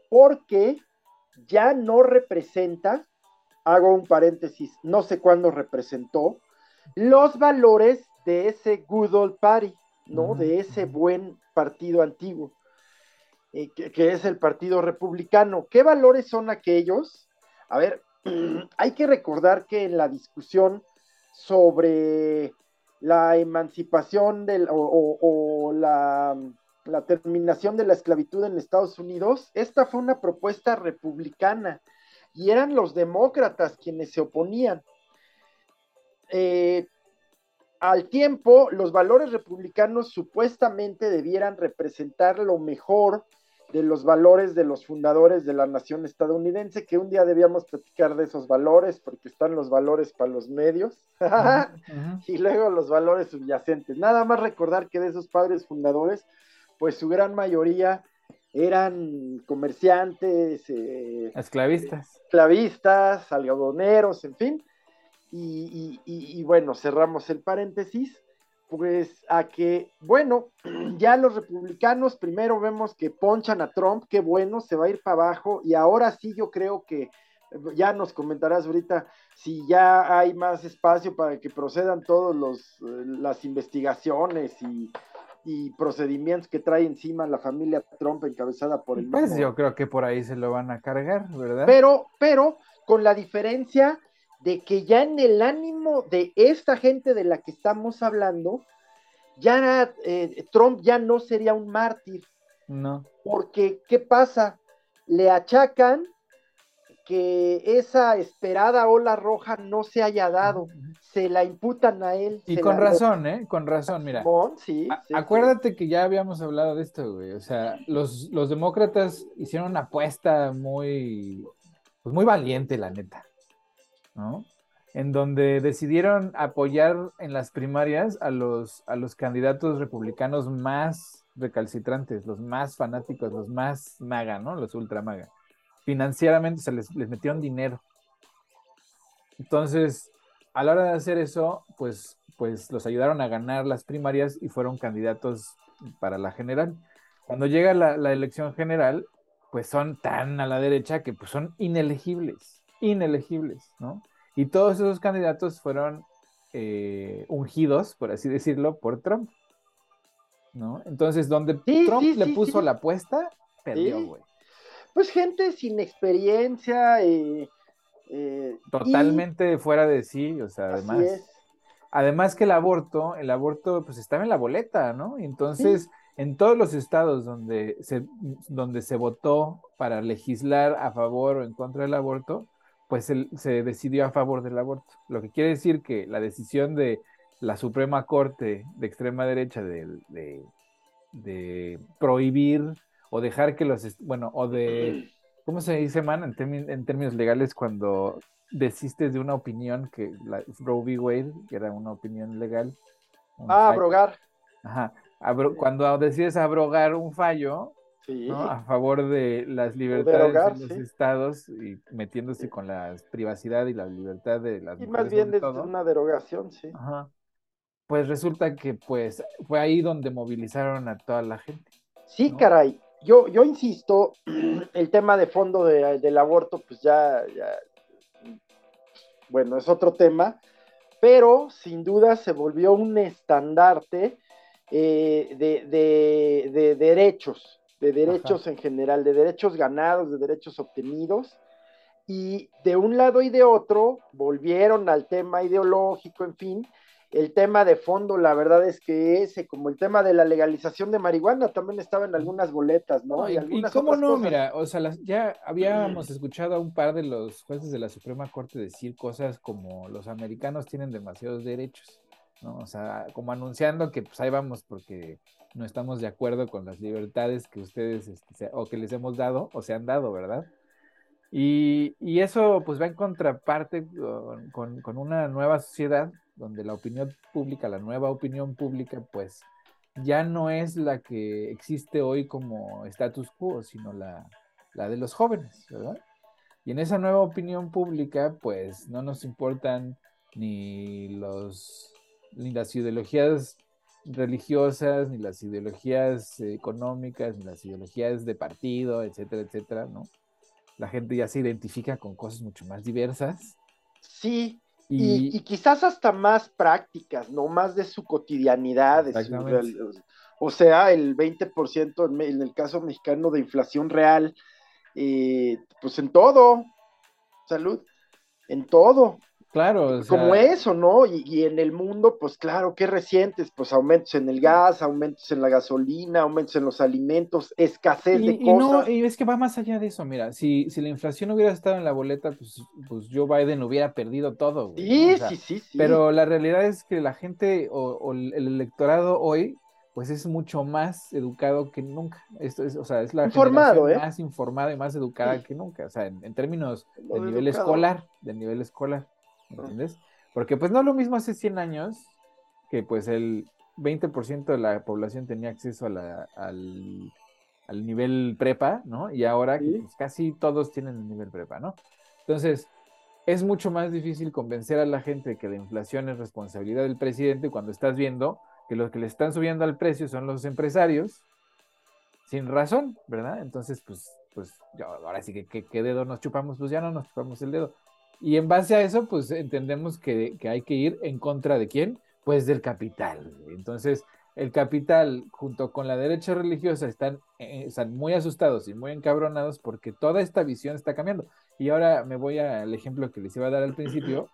[SPEAKER 1] porque ya no representa, hago un paréntesis, no sé cuándo representó, los valores de ese good old party, ¿no? De ese buen partido antiguo, eh, que, es el Partido Republicano. ¿Qué valores son aquellos? A ver, [clears throat] hay que recordar que en la discusión sobre la emancipación o, la, la, terminación de la esclavitud en Estados Unidos, esta fue una propuesta republicana y eran los demócratas quienes se oponían. Eh, al tiempo, los valores republicanos supuestamente debieran representar lo mejor de los valores de los fundadores de la nación estadounidense, que un día debíamos platicar de esos valores, porque están los valores para los medios [laughs] y luego los valores subyacentes. Nada más recordar que de esos padres fundadores, pues su gran mayoría eran comerciantes,
[SPEAKER 2] eh, esclavistas,
[SPEAKER 1] esclavistas, algodoneros, en fin. y bueno, cerramos el paréntesis pues a que, bueno, [clears throat] ya los republicanos primero vemos que ponchan a Trump, qué bueno, se va a ir para abajo y ahora sí yo creo que ya nos comentarás ahorita si ya hay más espacio para que procedan todos los eh, las investigaciones y, procedimientos que trae encima la familia Trump encabezada por el
[SPEAKER 2] Pues yo creo que por ahí se lo van a cargar, ¿verdad?
[SPEAKER 1] Pero pero con la diferencia de que ya en el ánimo de esta gente de la que estamos hablando, ya eh, Trump ya no sería un mártir.
[SPEAKER 2] No.
[SPEAKER 1] Porque, ¿qué pasa? Le achacan que esa esperada ola roja no se haya dado. Se la imputan a él.
[SPEAKER 2] Y con razón, ¿eh? Con razón, mira. sí, acuérdate que ya habíamos hablado de esto, güey. O sea, los, los demócratas hicieron una apuesta muy, pues muy valiente, la neta. ¿No? En donde decidieron apoyar en las primarias a los, a los candidatos republicanos más recalcitrantes, los más fanáticos, los más maga, ¿no? Los ultra maga. Financieramente se les, les metieron dinero. Entonces, a la hora de hacer eso, pues, pues los ayudaron a ganar las primarias y fueron candidatos para la general. Cuando llega la, la elección general, pues son tan a la derecha que pues son inelegibles inelegibles, ¿no? Y todos esos candidatos fueron eh, ungidos, por así decirlo, por Trump, ¿no? Entonces, donde Trump le puso la apuesta, perdió, güey.
[SPEAKER 1] Pues gente sin experiencia, eh, eh,
[SPEAKER 2] totalmente fuera de sí, o sea, además. Además que el aborto, el aborto pues estaba en la boleta, ¿no? Entonces, en todos los estados donde se, donde se votó para legislar a favor o en contra del aborto, pues se decidió a favor del aborto. Lo que quiere decir que la decisión de la Suprema Corte de extrema derecha de, de, prohibir o dejar que los, bueno, o de, ¿cómo se dice, man? En, términos legales, cuando desistes de una opinión que la Roe v. Wade, que era una opinión legal.
[SPEAKER 1] Ah, abrogar.
[SPEAKER 2] Ajá. cuando decides abrogar un fallo, a favor de las libertades de los estados y metiéndose con la privacidad y la libertad de las
[SPEAKER 1] y más bien es una derogación, sí.
[SPEAKER 2] Pues resulta que pues fue ahí donde movilizaron a toda la gente.
[SPEAKER 1] Sí, caray. Yo, yo insisto, [clears throat] el tema de fondo del aborto, pues ya, ya, bueno, es otro tema, pero sin duda se volvió un estandarte eh, de derechos, de derechos en general, de derechos ganados, de derechos obtenidos. Y de un lado y de otro volvieron al tema ideológico, en fin, el tema de fondo, la verdad es que ese, como el tema de la legalización de marihuana, también estaba en algunas boletas, ¿no?
[SPEAKER 2] y, cómo no, mira, o sea, ya habíamos [clears throat] escuchado a un par de los jueces de la Suprema Corte decir cosas como los americanos tienen demasiados derechos, ¿no? O sea, como anunciando que pues ahí vamos porque no estamos de acuerdo con las libertades que ustedes este, o que les hemos dado o se han dado, ¿verdad? Y, eso pues va en contraparte con, con, una nueva sociedad donde la opinión pública, la nueva opinión pública, pues ya no es la que existe hoy como status quo, sino la, la de los jóvenes, ¿verdad? Y en esa nueva opinión pública, pues no nos importan ni los ni las ideologías religiosas, ni las ideologías económicas, ni las ideologías de partido, etcétera, etcétera, ¿no? La gente ya se identifica con cosas mucho más diversas.
[SPEAKER 1] Sí, y, quizás hasta más prácticas, ¿no? Más de su cotidianidad, de o sea, el 20% en, en el caso mexicano de inflación real, eh, pues en todo, salud, en todo.
[SPEAKER 2] Claro,
[SPEAKER 1] o sea... como eso, ¿no? Y, y, en el mundo, pues claro, ¿qué recientes? Pues aumentos en el gas, aumentos en la gasolina, aumentos en los alimentos, escasez
[SPEAKER 2] y,
[SPEAKER 1] de
[SPEAKER 2] y
[SPEAKER 1] cosas.
[SPEAKER 2] No, y es que va más allá de eso, mira, si, si la inflación hubiera estado en la boleta, pues, pues Joe Biden hubiera perdido todo. Güey,
[SPEAKER 1] sí,
[SPEAKER 2] ¿no? o sea,
[SPEAKER 1] sí, sí, sí,
[SPEAKER 2] Pero la realidad es que la gente o, o el electorado hoy pues es mucho más educado que nunca. Esto es, o sea, es la
[SPEAKER 1] Informado,
[SPEAKER 2] generación
[SPEAKER 1] ¿eh?
[SPEAKER 2] más informada y más educada
[SPEAKER 1] Sí.
[SPEAKER 2] que nunca. O sea, en, en términos
[SPEAKER 1] Lo
[SPEAKER 2] de nivel
[SPEAKER 1] educado.
[SPEAKER 2] escolar, de nivel escolar, ¿me
[SPEAKER 1] Ah.
[SPEAKER 2] ¿Entiendes? Porque pues no es lo mismo hace 100 años que pues el 20% de la población tenía acceso a la, al, al nivel prepa, ¿no? Y ahora
[SPEAKER 1] Sí.
[SPEAKER 2] pues, casi todos tienen el nivel prepa, ¿no? Entonces, es mucho más difícil convencer a la gente que la inflación es responsabilidad del presidente cuando estás viendo que los que le están subiendo al precio son los empresarios, sin razón, ¿verdad? Entonces, pues, pues ya, ahora sí que ¿qué, qué dedo nos chupamos, pues ya no nos chupamos el dedo. Y en base a eso, pues entendemos que, que hay que ir en contra de quién? Pues del capital. Entonces, el capital junto con la derecha religiosa están, eh, están muy asustados y muy encabronados porque toda esta visión está cambiando. Y ahora me voy al ejemplo que les iba a dar al principio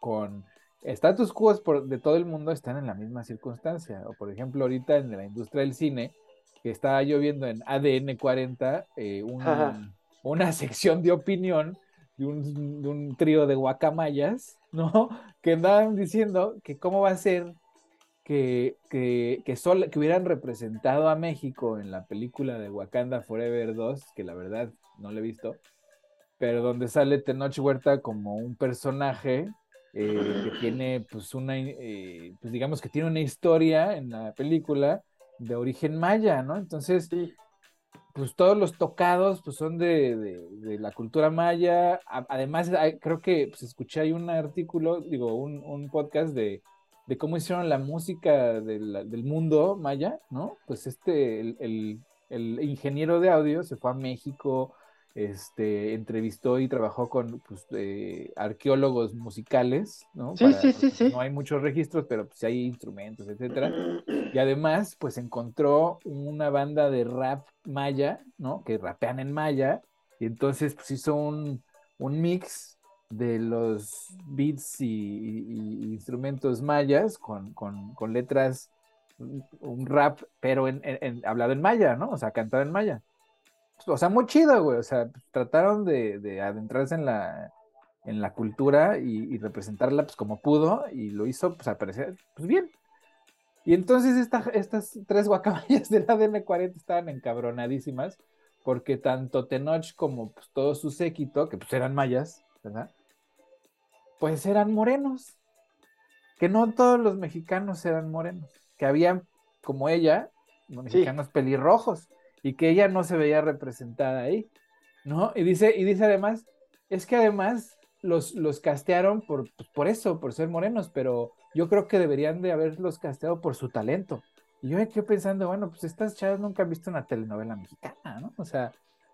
[SPEAKER 2] con status quo por, de todo el mundo están en la misma circunstancia. O por ejemplo, ahorita en la industria del cine, que está lloviendo en ADN 40, eh, una, una, sección de opinión de un, de un, trío de guacamayas, ¿no? [laughs] Que andaban diciendo que cómo va a ser que, que, que, sol, que hubieran representado a México en la película de Wakanda Forever 2, que la verdad no la he visto, pero donde sale Tenoch Huerta como un personaje eh, que tiene pues una, eh, pues digamos que tiene una historia en la película de origen maya, ¿no? Entonces, pues todos los tocados pues son de, de, la cultura maya, además creo que pues, escuché ahí un artículo, digo, un, un podcast de, de, cómo hicieron la música del, del mundo maya, ¿no? Pues este, el, el ingeniero de audio se fue a México, este, entrevistó y trabajó con pues, eh, arqueólogos musicales, ¿no?
[SPEAKER 1] Sí,
[SPEAKER 2] Para,
[SPEAKER 1] sí,
[SPEAKER 2] pues,
[SPEAKER 1] sí, sí.
[SPEAKER 2] No hay muchos registros, pero pues hay instrumentos, etcétera. [clears throat] Y además, pues encontró una banda de rap maya, ¿no? Que rapean en maya, y entonces pues hizo un, un mix de los beats y, y, y instrumentos mayas con, con, con, letras, un rap, pero en, en, en, hablado en maya, ¿no? O sea, cantado en maya o sea, muy chido, güey. O sea, trataron de, de adentrarse en la, en la cultura y, y, representarla pues como pudo y lo hizo pues al parecer pues bien. Y entonces esta, estas tres guacamayas del ADN 40 estaban encabronadísimas porque tanto Tenoch como pues, todo su séquito, que pues eran mayas, ¿verdad? Pues eran morenos. Que no todos los mexicanos eran morenos. Que habían, como ella, mexicanos sí. pelirrojos y que ella no se veía representada ahí, ¿no? Y dice, y dice además, es que además los, los castearon por, pues, por eso, por ser morenos, pero yo creo que deberían de haberlos casteado por su talento. Y yo me quedé pensando, bueno, pues estas chavas nunca han visto una telenovela mexicana, ¿no? O sea,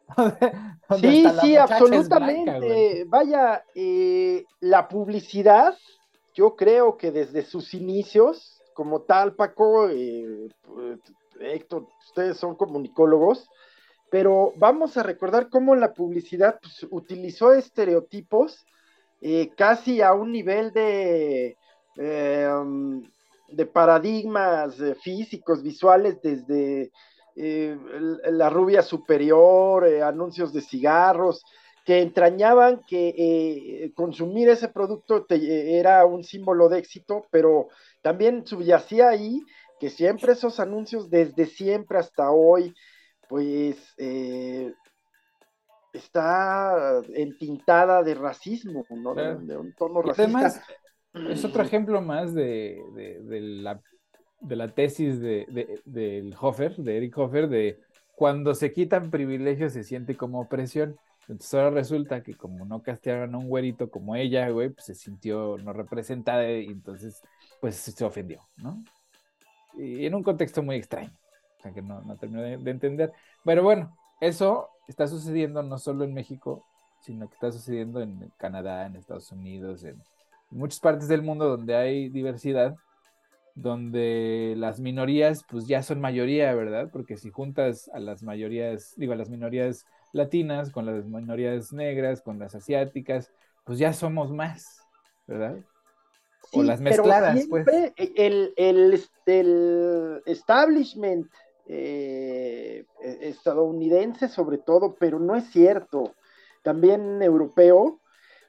[SPEAKER 2] [laughs]
[SPEAKER 1] sí, sí, absolutamente. Blanca, Vaya, eh, la publicidad, yo creo que desde sus inicios, como tal, Paco, eh, Héctor, ustedes son comunicólogos, pero vamos a recordar cómo la publicidad pues, utilizó estereotipos eh, casi a un nivel de, eh, de paradigmas eh, físicos, visuales, desde eh, la rubia superior, anuncios de cigarros, que entrañaban que consumir ese producto era un símbolo de éxito, pero también subyacía ahí que siempre esos anuncios, desde siempre hasta hoy, pues eh, está entintada de racismo, ¿no? De, de un tono
[SPEAKER 2] y
[SPEAKER 1] racista.
[SPEAKER 2] Además, es otro ejemplo más de, de, de la, de la tesis de, de, del Hofer, de Eric Hofer, de cuando se quitan privilegios se siente como opresión. Entonces ahora resulta que como no castearon a un güerito como ella, güey, pues se sintió no representada y entonces pues se ofendió, ¿no? Y en un contexto muy extraño, o sea que no, no termino de, de, entender. Pero bueno, eso está sucediendo no solo en México, sino que está sucediendo en Canadá, en Estados Unidos, en muchas partes del mundo donde hay diversidad. donde las minorías pues ya son mayoría, ¿verdad? Porque si juntas a las mayorías, digo, a las minorías latinas con las minorías negras, con las asiáticas, pues ya somos más, ¿verdad? O las mezcladas, pues.
[SPEAKER 1] El, el, el establishment eh, estadounidense sobre todo, pero no es cierto, también europeo,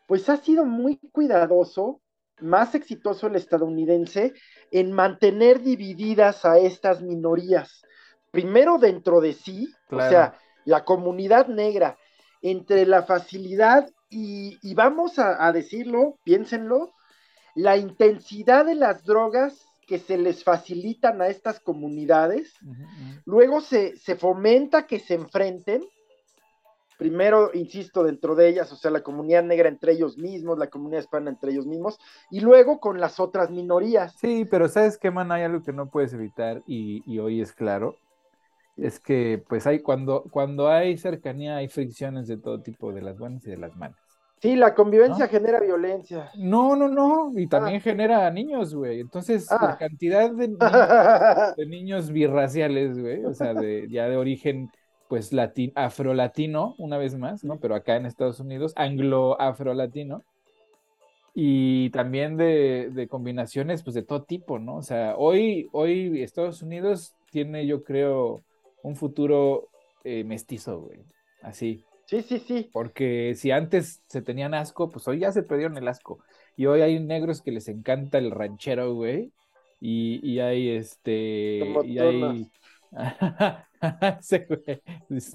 [SPEAKER 1] pues ha sido muy cuidadoso, más exitoso el estadounidense en mantener divididas a estas minorías. Primero dentro de sí, o sea, la comunidad negra, entre la facilidad y, vamos a, decirlo, piénsenlo, la intensidad de las drogas que se les facilitan a estas comunidades, luego se, se, fomenta que se enfrenten, primero, insisto, dentro de ellas, o sea, la comunidad negra entre ellos mismos, la comunidad hispana entre ellos mismos, y luego con las otras minorías.
[SPEAKER 2] Sí, pero ¿sabes qué, man? Hay algo que no puedes evitar y, y hoy es claro, es que pues hay cuando, cuando hay cercanía hay fricciones de todo tipo, de las buenas y de las malas.
[SPEAKER 1] Sí, la convivencia genera violencia.
[SPEAKER 2] No, no, no, y también ah. genera niños, güey. Entonces, la ah. cantidad de, [laughs] de, niños birraciales, güey, o sea, de, ya de origen, pues, afro-latino, una vez más, ¿no? Pero acá en Estados Unidos, anglo-afro-latino. Y también de, de, combinaciones, pues, de todo tipo, ¿no? O sea, hoy, hoy Estados Unidos tiene, yo creo, un futuro eh, mestizo, güey. Así.
[SPEAKER 1] Sí, sí, sí.
[SPEAKER 2] Porque si antes se tenían asco, pues hoy ya se perdieron el asco. Y hoy hay negros que les encanta el ranchero, güey. Y, y hay este. y hay. [laughs]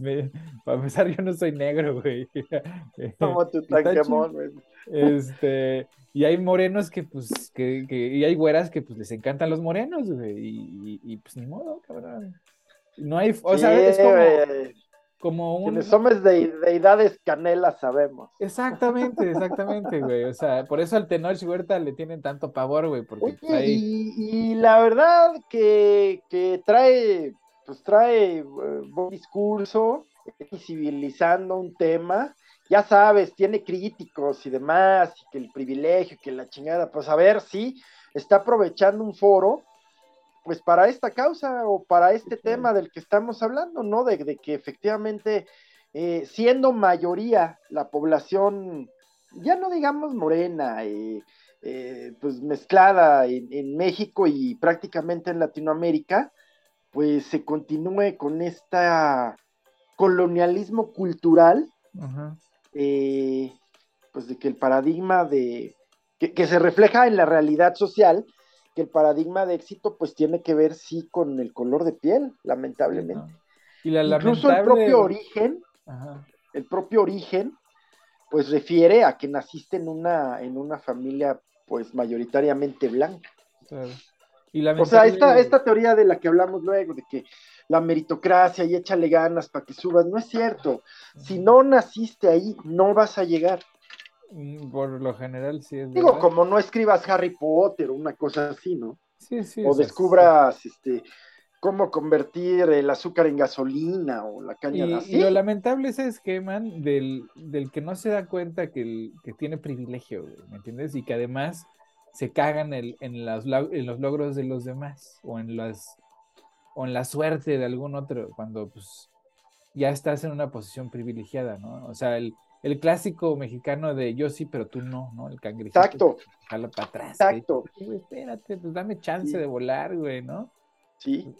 [SPEAKER 2] güey. Para empezar, yo no soy negro, güey. [laughs]
[SPEAKER 1] Como tu [laughs] güey.
[SPEAKER 2] Este, y hay morenos que, pues, que, que, y hay güeras que, pues, les encantan los morenos, güey. Y, y, pues, ni modo, cabrón. No hay, o sea, es como, como un...
[SPEAKER 1] Quienes somos de deidades canelas sabemos.
[SPEAKER 2] Exactamente, exactamente, güey. O sea, por eso al tenor Huerta le tienen tanto pavor, güey, porque
[SPEAKER 1] pues, y, la verdad que, que trae, pues trae eh, buen discurso, civilizando un tema. Ya sabes, tiene críticos y demás, y que el privilegio, que la chingada, pues a ver, sí, está aprovechando un foro pues para esta causa o para este tema del que estamos hablando, ¿no? De, que efectivamente, eh, siendo mayoría la población, ya no digamos morena, eh, eh, pues mezclada en, México y prácticamente en Latinoamérica, pues se continúe con este colonialismo cultural, pues de que el paradigma de, que se refleja en la realidad social, que el paradigma de éxito pues tiene que ver sí con el color de piel, lamentablemente. Y la Incluso el propio origen, el propio origen, pues refiere a que naciste en una, en una familia pues mayoritariamente blanca. O sea, esta, esta teoría de la que hablamos luego, de que la meritocracia y échale ganas para que subas, no es cierto. Si no naciste ahí, no vas a llegar.
[SPEAKER 2] Mm, por lo general sí es.
[SPEAKER 1] Digo, como no escribas Harry Potter o una cosa así, ¿no?
[SPEAKER 2] Sí, sí.
[SPEAKER 1] O descubras este cómo convertir el azúcar en gasolina o la caña de azúcar.
[SPEAKER 2] Y lo lamentable es ese esquema del, del que no se da cuenta que, el, que tiene privilegio, ¿me entiendes? Y que además se cagan en, en, las, en los logros de los demás o en las o en la suerte de algún otro cuando pues ya estás en una posición privilegiada, ¿no? O sea, el, el clásico mexicano de yo sí, pero tú no, ¿no? El cangrejito.
[SPEAKER 1] Exacto.
[SPEAKER 2] Jala para atrás.
[SPEAKER 1] Exacto.
[SPEAKER 2] espérate, pues dame chance de volar, güey, ¿no?
[SPEAKER 1] Sí.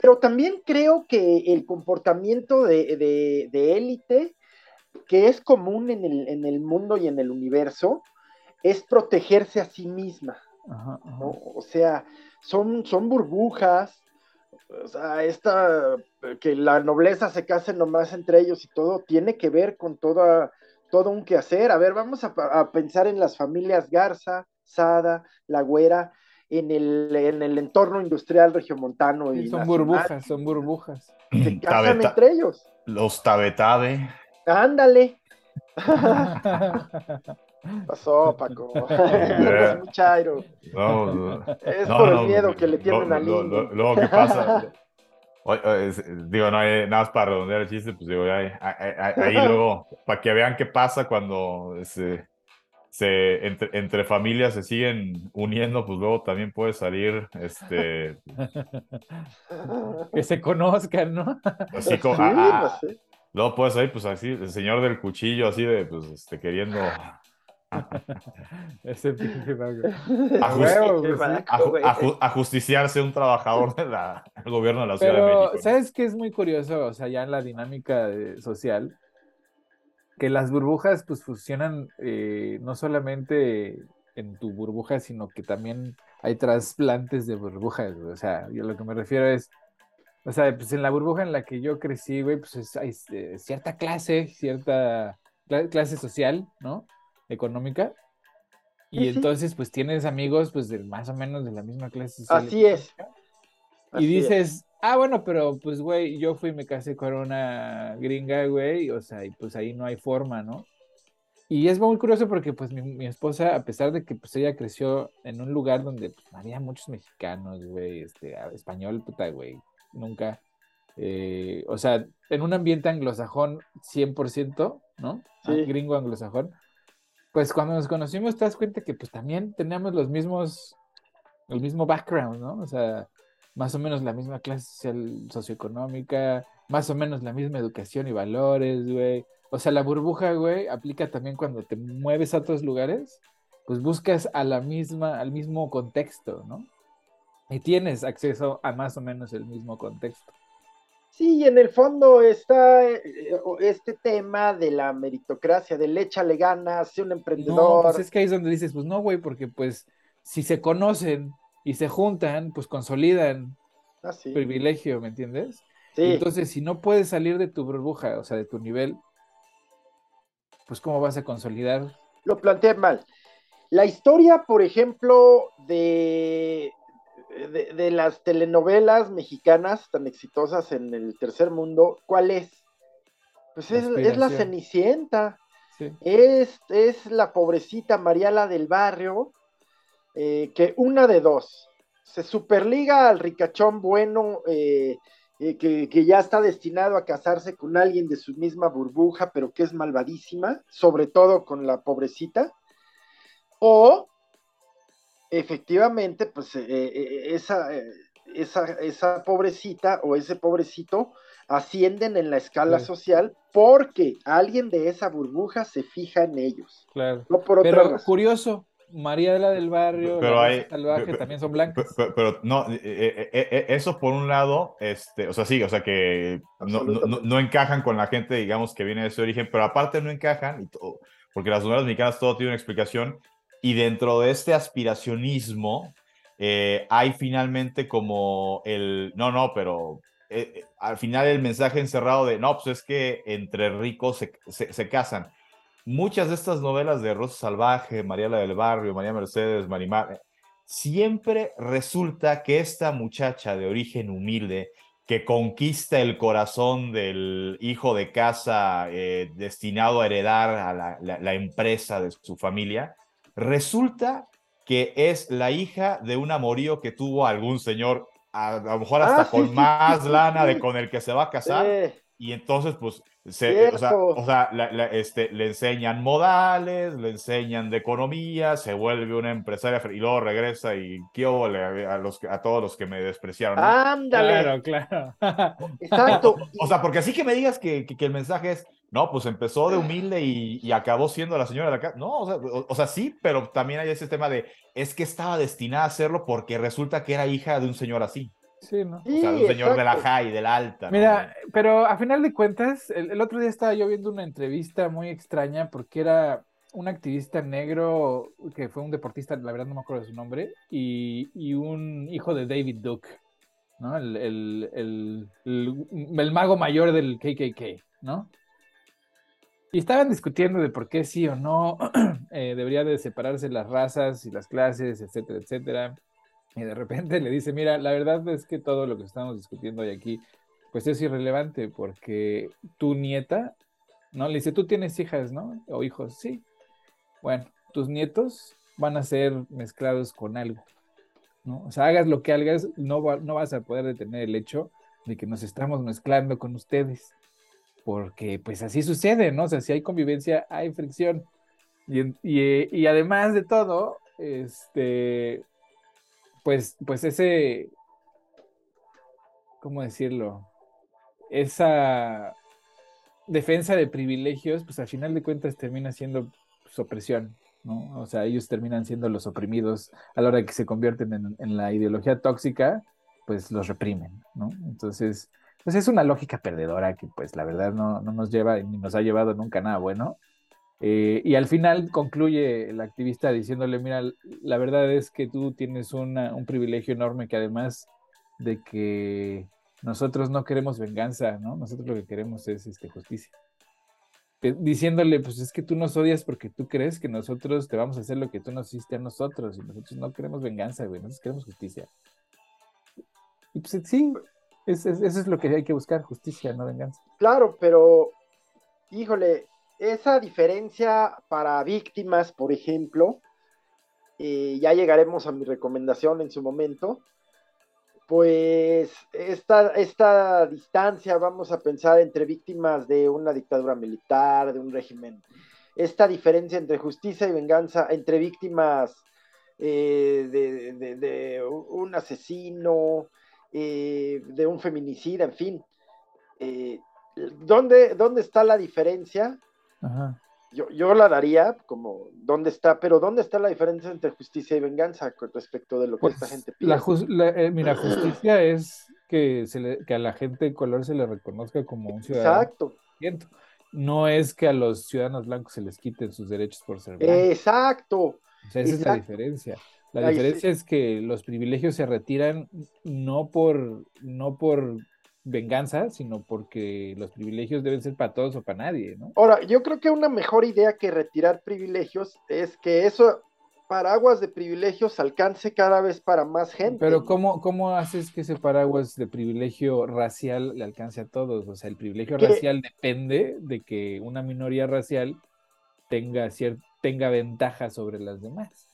[SPEAKER 1] Pero también creo que el comportamiento de, élite, que es común en el, en el, mundo y en el universo, es protegerse a sí misma. Ajá, O sea, son, son burbujas, o sea, esta, que la nobleza se case nomás entre ellos y todo, tiene que ver con toda, todo un quehacer. A ver, vamos a, pensar en las familias Garza, Sada, La Güera, en el, en el entorno industrial regiomontano. Y
[SPEAKER 2] son burbujas, son burbujas.
[SPEAKER 1] Se casan entre ellos.
[SPEAKER 3] Los Tabetabe.
[SPEAKER 1] Ándale. [laughs] [laughs] Pasó, [laughs] Paco. [laughs] es muy chairo. es por el miedo que le tienen al niño.
[SPEAKER 3] Luego, ¿qué pasa? [laughs] digo, no hay nada más para redondear el chiste, pues digo, ahí, ahí, luego, para que vean qué pasa cuando se, se, entre, entre familias se siguen uniendo, pues luego también puede salir, este...
[SPEAKER 2] que se conozcan, ¿no?
[SPEAKER 3] Así como...
[SPEAKER 1] Sí,
[SPEAKER 3] ah,
[SPEAKER 1] pues, sí.
[SPEAKER 3] luego puede salir, pues así, el señor del cuchillo, así de, pues, este, queriendo... [laughs]
[SPEAKER 2] Ese pinche vago,
[SPEAKER 3] aju-
[SPEAKER 1] güey.
[SPEAKER 3] aju- ajusticiarse un trabajador del gobierno de la Ciudad de
[SPEAKER 2] Pero,
[SPEAKER 3] México.
[SPEAKER 2] ¿sabes qué es muy curioso? O sea, ya en la dinámica de- social, que las burbujas pues funcionan eh, no solamente en tu burbuja, sino que también hay trasplantes de burbujas, güey. O sea, yo lo que me refiero es, o sea, pues en la burbuja en la que yo crecí, güey, pues es- hay eh, cierta clase, cierta cla- clase social, ¿no? Económica. Y
[SPEAKER 1] Sí,
[SPEAKER 2] entonces, pues tienes amigos, pues, de más o menos de la misma clase social.
[SPEAKER 1] Así es.
[SPEAKER 2] Y
[SPEAKER 1] es.
[SPEAKER 2] dices, ah, bueno, pero pues, güey, yo fui y me casé con una gringa, güey, o sea, y pues ahí no hay forma, ¿no? Y es muy curioso porque pues mi, mi esposa, a pesar de que pues ella creció en un lugar donde pues, había muchos mexicanos, güey, este, español, puta, güey, nunca, eh, o sea, en un ambiente anglosajón 100%, ¿no? Ah. Gringo anglosajón. Pues cuando nos conocimos te das cuenta que pues también teníamos los mismos, el mismo background, ¿no? O sea, más o menos la misma clase social, socioeconómica, más o menos la misma educación y valores, güey. O sea, la burbuja, güey, aplica también cuando te mueves a otros lugares, pues buscas a la misma, al mismo contexto, ¿no? Y tienes acceso a más o menos el mismo contexto.
[SPEAKER 1] Sí, en el fondo está eh, este tema de la meritocracia, del échale ganas, sé un
[SPEAKER 2] No,
[SPEAKER 1] emprendedor.
[SPEAKER 2] pues es que ahí es donde dices, pues no, güey, porque pues si se conocen y se juntan, pues consolidan
[SPEAKER 1] Ah, sí.
[SPEAKER 2] privilegio, ¿me entiendes?
[SPEAKER 1] Sí.
[SPEAKER 2] Entonces, si no puedes salir de tu burbuja, o sea, de tu nivel, pues ¿cómo vas a consolidar?
[SPEAKER 1] lo planteé mal. La historia, por ejemplo, de, de, de las telenovelas mexicanas tan exitosas en el tercer mundo, ¿cuál es? Pues
[SPEAKER 2] La
[SPEAKER 1] es, es la. Cenicienta,
[SPEAKER 2] Sí,
[SPEAKER 1] es, es la pobrecita Mariala del barrio, eh, que una de dos, se superliga al ricachón bueno, eh, eh, que, que ya está destinado a casarse con alguien de su misma burbuja, pero que es malvadísima, sobre todo con la pobrecita, o efectivamente, pues eh, eh, esa, eh, esa, esa pobrecita o ese pobrecito ascienden en la escala
[SPEAKER 2] Sí.
[SPEAKER 1] social porque alguien de esa burbuja se fija en ellos,
[SPEAKER 2] claro.
[SPEAKER 1] no por otra
[SPEAKER 2] Pero
[SPEAKER 1] razón.
[SPEAKER 2] curioso, María de la del barrio,
[SPEAKER 3] Pero
[SPEAKER 2] la
[SPEAKER 3] hay-
[SPEAKER 2] salvaje también son blancas.
[SPEAKER 3] pe- Pero, no, eh, eso por un lado, este, o sea, sí, o sea que no, no, no encajan con la gente, digamos, que viene de ese origen, pero aparte no encajan, y todo- porque las novelas mexicanas todo tiene una explicación, y dentro de este aspiracionismo eh, hay finalmente como el, no, no, pero eh, eh, al final el mensaje encerrado de, no, pues es que entre ricos se, se- se casan. Muchas de estas novelas de Rosa Salvaje, María la del Barrio, María Mercedes, Marimar, siempre resulta que esta muchacha de origen humilde que conquista el corazón del hijo de casa destinado a heredar a la- la empresa de su familia, resulta que es la hija de un amorío que tuvo algún señor, a, a lo mejor hasta
[SPEAKER 1] Ah, sí,
[SPEAKER 3] con
[SPEAKER 1] sí,
[SPEAKER 3] más
[SPEAKER 1] sí, sí,
[SPEAKER 3] lana de
[SPEAKER 1] sí.
[SPEAKER 3] con el que se va a casar.
[SPEAKER 1] Eh,
[SPEAKER 3] Y entonces, pues, se, o sea, o sea, la- la- este, le enseñan modales, le enseñan de economía, se vuelve una empresaria y luego regresa y qué óvole a, a los, a todos los que me despreciaron. ¿no?
[SPEAKER 1] ándale,
[SPEAKER 2] Claro, claro.
[SPEAKER 1] exacto. [laughs]
[SPEAKER 3] O sea, porque así que me digas que, que- que el mensaje es, no, pues empezó de humilde y, y acabó siendo la señora de la casa. No, o sea, o- o sea, sí, pero también hay ese tema de, es que estaba destinada a hacerlo porque resulta que era hija de un señor así.
[SPEAKER 2] Sí, ¿no?
[SPEAKER 3] O sea, de un
[SPEAKER 1] Sí,
[SPEAKER 3] señor de la high, de la alta. ¿no?
[SPEAKER 2] Mira, pero a final de cuentas, el, el otro día estaba yo viendo una entrevista muy extraña porque era un activista negro que fue un deportista, la verdad no me acuerdo de su nombre, y, y un hijo de David Duke, ¿no? El, el, el, el- el mago mayor del KKK, ¿no? Y estaban discutiendo de por qué sí o no [clears throat] eh, debería de separarse las razas y las clases, etcétera, etcétera. Y de repente [laughs] le dice, mira, la verdad es que todo lo que estamos discutiendo hoy aquí, pues es irrelevante porque tu nieta, ¿no? Le dice, tú tienes hijas, ¿no? O hijos, sí. Bueno, tus nietos van a ser mezclados con algo, ¿no? O sea, hagas lo que hagas, no, va- no vas a poder detener el hecho de que nos estamos mezclando con ustedes. Porque pues así sucede, ¿no? O sea, si hay convivencia, hay fricción. Y, y, además de todo, este, pues, pues ese, ¿cómo decirlo? Esa defensa de privilegios, pues al final de cuentas termina siendo su opresión, ¿no? O sea, ellos terminan siendo los oprimidos a la hora que se convierten en, en la ideología tóxica, pues los reprimen, ¿no? Entonces, pues es una lógica perdedora que pues la verdad no, no nos lleva ni nos ha llevado nunca nada bueno. Eh, y al final concluye el activista diciéndole, mira, la verdad es que tú tienes un privilegio enorme que además de que nosotros no queremos venganza, ¿no? Nosotros lo que queremos es este, justicia. Diciéndole, pues es que tú nos odias porque tú crees que nosotros te vamos a hacer lo que tú nos hiciste a nosotros y nosotros no queremos venganza, güey, nosotros queremos justicia. Y pues sí, eso es lo que hay que buscar, justicia, no venganza.
[SPEAKER 1] Claro, pero, híjole, esa diferencia para víctimas, por ejemplo, eh, ya llegaremos a mi recomendación en su momento, pues esta, esta distancia, vamos a pensar entre víctimas de una dictadura militar, de un régimen, esta diferencia entre justicia y venganza, entre víctimas eh, de, un asesino, eh, de un feminicida, en fin. ¿dónde, ¿Dónde está la diferencia? Yo, yo la daría como, ¿dónde está? Pero ¿dónde está la diferencia entre justicia y venganza con respecto de lo que pues, esta gente
[SPEAKER 2] piensa? La, eh, mira, justicia [clears throat] es que, se le, que a la gente de color se le reconozca como un ciudadano. Exacto. No es que a los ciudadanos blancos se les quiten sus derechos por ser blancos.
[SPEAKER 1] Exacto.
[SPEAKER 2] O sea, esa es la diferencia. La diferencia es que los privilegios se retiran no por, no por venganza, sino porque los privilegios deben ser para todos o para nadie, ¿no?
[SPEAKER 1] Ahora, yo creo que una mejor idea que retirar privilegios es que eso paraguas de privilegios alcance cada vez para más gente.
[SPEAKER 2] Pero ¿cómo, cómo haces que ese paraguas de privilegio racial le alcance a todos? O sea, el privilegio racial depende de que una minoría racial tenga, tenga ventaja sobre las demás.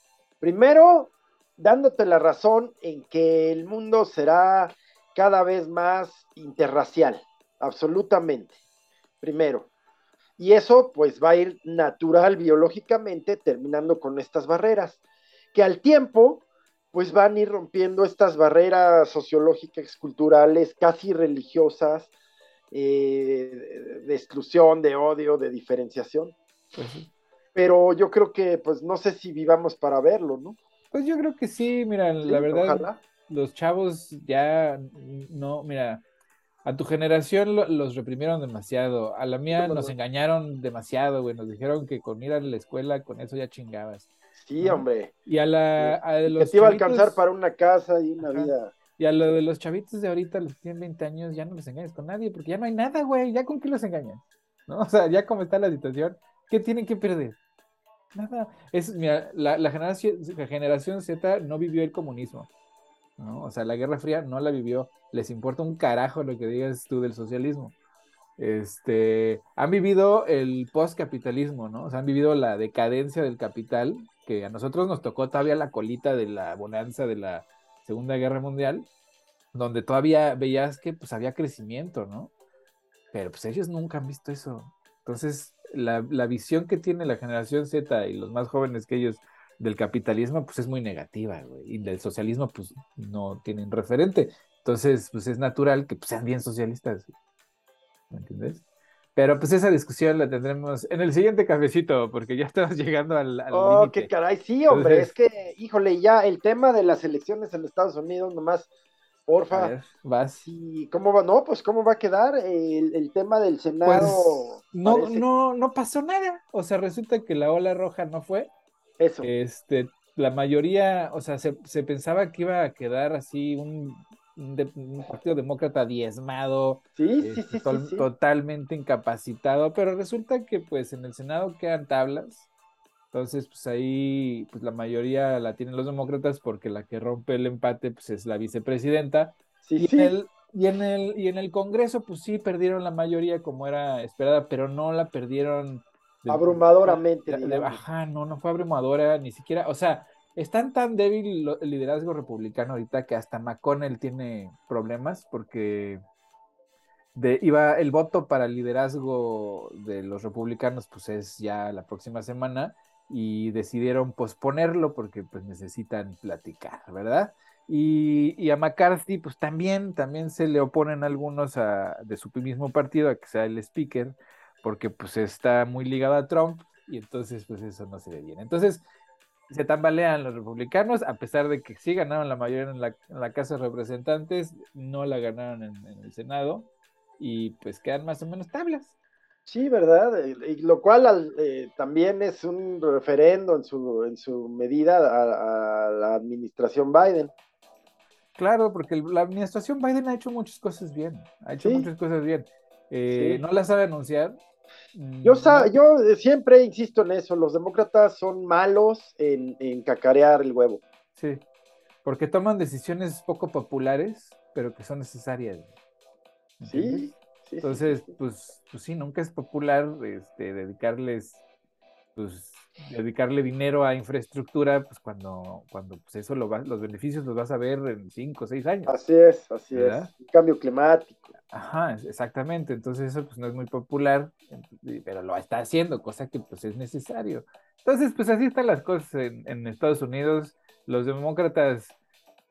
[SPEAKER 1] Primero, dándote la razón en que el mundo será cada vez más interracial, absolutamente, primero. Y eso pues va a ir natural biológicamente terminando con estas barreras, que al tiempo pues van a ir rompiendo estas barreras sociológicas, culturales, casi religiosas, eh, de exclusión, de odio, de diferenciación. Pero yo creo que pues no sé si vivamos para verlo, ¿no?
[SPEAKER 2] Pues yo creo que sí, mira, la verdad los chavos ya no, mira, a tu generación los reprimieron demasiado, a la mía nos engañaron demasiado, güey, nos dijeron que con ir a la escuela con eso ya chingabas.
[SPEAKER 1] Sí, hombre.
[SPEAKER 2] Y a la de los
[SPEAKER 1] que te iba a alcanzar para una casa y una vida.
[SPEAKER 2] Y a lo de los chavitos de ahorita, los que tienen 20 años, ya no les engañas con nadie, porque ya no hay nada, güey, ya con qué los engañan. ¿No? O sea, ya como está la situación, ¿qué tienen que perder? Nada. Es, mira, la, la, generación, generación Z no vivió el comunismo. ¿no? O sea, la Guerra Fría no la vivió, les importa un carajo lo que digas tú del socialismo. Este, han vivido el postcapitalismo, ¿no? O sea, han vivido la decadencia del capital, que a nosotros nos tocó todavía la colita de la bonanza de la Segunda Guerra Mundial, donde todavía veías que pues había crecimiento, ¿no? Pero pues ellos nunca han visto eso. Entonces, la, la visión que tiene la generación Z y los más jóvenes que ellos del capitalismo, pues es muy negativa, güey, y del socialismo, pues no tienen referente. Entonces, pues es natural que pues, sean bien socialistas. ¿Me entiendes? Pero pues esa discusión la tendremos en el siguiente cafecito, porque ya estamos [laughs] llegando al. al
[SPEAKER 1] oh, qué caray, sí, hombre, es que, híjole, ya el tema de las elecciones en Estados Unidos, nomás, porfa.
[SPEAKER 2] vas.
[SPEAKER 1] ¿Y cómo va? No, pues cómo va a quedar el, tema del Senado. Pues,
[SPEAKER 2] no, no, no pasó nada. O sea, resulta que la ola roja no fue.
[SPEAKER 1] Eso.
[SPEAKER 2] Este, la mayoría, o sea, se, pensaba que iba a quedar así un, partido demócrata diezmado, este, totalmente incapacitado, pero resulta que pues en el Senado quedan tablas. Entonces, pues ahí, pues la mayoría la tienen los demócratas porque la que rompe el empate, pues es la vicepresidenta. y, En el, y, en el, y en el Congreso, pues sí, perdieron la mayoría como era esperada, pero no la perdieron
[SPEAKER 1] abrumadoramente.
[SPEAKER 2] ajá, no, no fue abrumadora, ni siquiera, o sea, es tan tan débil el liderazgo republicano ahorita que hasta McConnell tiene problemas porque de, iba el voto para el liderazgo de los republicanos, pues es ya la próxima semana. Y decidieron posponerlo porque pues necesitan platicar, ¿verdad? Y, a McCarthy, pues también, también se le oponen algunos de su mismo partido a que sea el speaker, porque pues está muy ligado a Trump y entonces pues eso no se ve bien. Entonces se tambalean los republicanos, a pesar de que sí ganaron la mayoría en la, Casa de Representantes, no la ganaron en, el Senado y pues quedan más o menos tablas.
[SPEAKER 1] Sí, ¿verdad? Eh, y lo cual eh, también es un referendo en su, en su medida a la administración Biden.
[SPEAKER 2] Claro, porque la administración Biden ha hecho muchas cosas bien, ha hecho muchas cosas bien. Eh, no las sabe anunciar.
[SPEAKER 1] Mm, yo, yo eh, siempre insisto en eso, los demócratas son malos en, cacarear el huevo.
[SPEAKER 2] Sí, porque toman decisiones poco populares, pero que son necesarias.
[SPEAKER 1] Sí,
[SPEAKER 2] Entonces, pues, pues sí, nunca es popular este, dedicarles pues dedicarle dinero a infraestructura, pues cuando, cuando pues eso lo va, los beneficios los vas a ver en cinco o seis años.
[SPEAKER 1] Así es, así es. cambio climático.
[SPEAKER 2] Ajá, exactamente. Entonces eso pues no es muy popular, pero lo está haciendo, cosa que pues es necesario. Entonces, pues así están las cosas en, en Estados Unidos. Los demócratas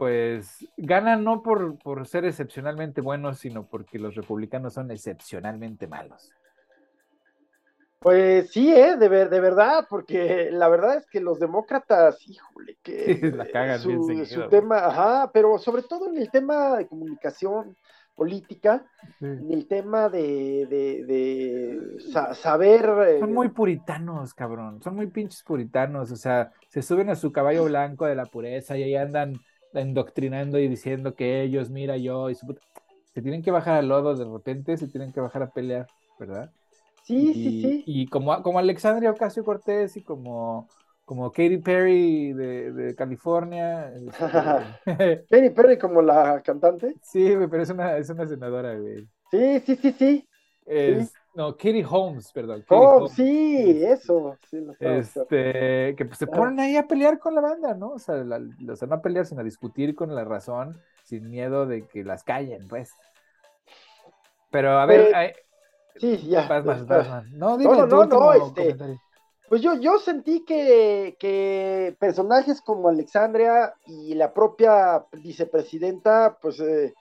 [SPEAKER 2] pues ganan no por, por ser excepcionalmente buenos, sino porque los republicanos son excepcionalmente malos.
[SPEAKER 1] Pues sí, ¿eh? de, de verdad, porque la verdad es que los demócratas, híjole, que [laughs]
[SPEAKER 2] la cagan
[SPEAKER 1] su, su tema, ajá, pero sobre todo en el tema de comunicación política, en el tema de, de, saber...
[SPEAKER 2] Son eh, muy puritanos, cabrón, son muy pinches puritanos, o sea, se suben a su caballo blanco de la pureza y ahí andan endoctrinando y diciendo que ellos, mira yo, y su... se tienen que bajar al lodo de repente, se tienen que bajar a pelear, ¿verdad?
[SPEAKER 1] Sí, sí, sí.
[SPEAKER 2] Y como, como Alexandria Ocasio Cortés y como, como Katy Perry de, California.
[SPEAKER 1] Este, [laughs] Katy Perry como la cantante.
[SPEAKER 2] Sí, pero es una, es una senadora, güey.
[SPEAKER 1] Sí, sí, sí, sí.
[SPEAKER 2] No, Katie Holmes, perdón.
[SPEAKER 1] oh, sí, eso.
[SPEAKER 2] este, que pues, se ponen ahí a pelear con la banda, ¿no? O sea, la, o sea, no a pelear, sino a discutir con la razón, sin miedo de que las callen, pues. Pero a ver, hay,
[SPEAKER 1] Sí, ya. [laughs]
[SPEAKER 2] No, no, no, no, este,
[SPEAKER 1] pues yo, yo sentí que, que, personajes como Alexandria y la propia vicepresidenta, pues eh,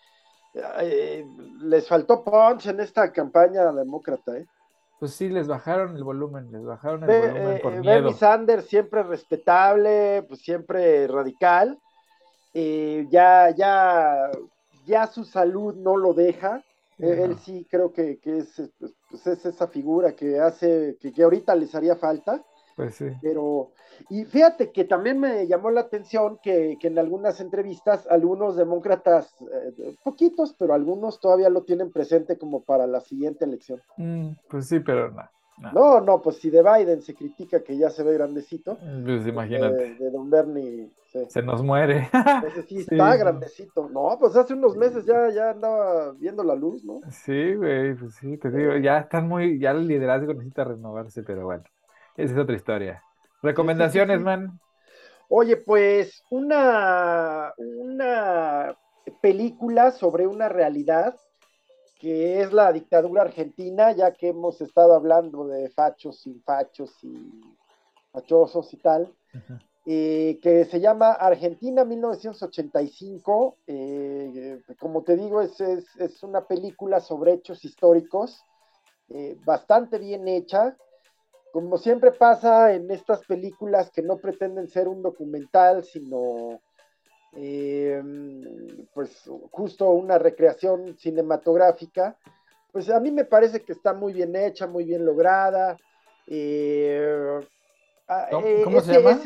[SPEAKER 1] eh, les faltó punch en esta campaña demócrata, ¿eh?
[SPEAKER 2] Pues sí, les bajaron el volumen, les bajaron el volumen
[SPEAKER 1] por eh, Bernie Sanders siempre respetable, pues siempre radical, ya, ya, ya su salud no lo deja, él sí creo que, es, pues, pues, es esa figura que hace, que, ahorita les haría falta.
[SPEAKER 2] Pues sí.
[SPEAKER 1] Pero, y fíjate que también me llamó la atención que, en algunas entrevistas algunos demócratas, eh, poquitos, pero algunos todavía lo tienen presente como para la siguiente elección.
[SPEAKER 2] Mm, pues sí, pero no.
[SPEAKER 1] No. no, pues si de Biden se critica que ya se ve grandecito.
[SPEAKER 2] Pues imagínate.
[SPEAKER 1] De, Don Bernie.
[SPEAKER 2] Se nos muere.
[SPEAKER 1] Ese sí, [laughs] está grandecito. No, pues hace unos meses ya, ya andaba viendo la luz, ¿no?
[SPEAKER 2] Sí, güey, pues sí, te digo, ya están muy, ya el liderazgo necesita renovarse, pero bueno, esa es otra historia. ¿Recomendaciones, man?
[SPEAKER 1] Oye, pues una, una película sobre una realidad que es la dictadura argentina, ya que hemos estado hablando de fachos, sin fachos y fachosos y tal, eh, que se llama Argentina 1985. Eh, como te digo, es, es, una película sobre hechos históricos, eh, bastante bien hecha. Como siempre pasa en estas películas que no pretenden ser un documental, sino eh, pues justo una recreación cinematográfica, pues a mí me parece que está muy bien hecha, muy bien lograda. Eh,
[SPEAKER 2] ah, ¿Cómo, eh, se llama?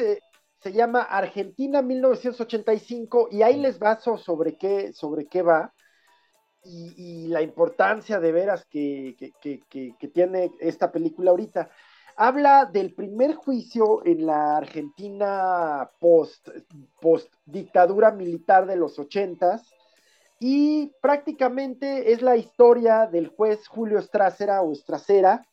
[SPEAKER 1] se llama Argentina 1985 y ahí les vaso sobre qué, sobre qué va y, la importancia de veras que, que tiene esta película ahorita habla del primer juicio en la Argentina post, post dictadura militar de los ochentas y prácticamente es la historia del juez Julio Estracera o Estracera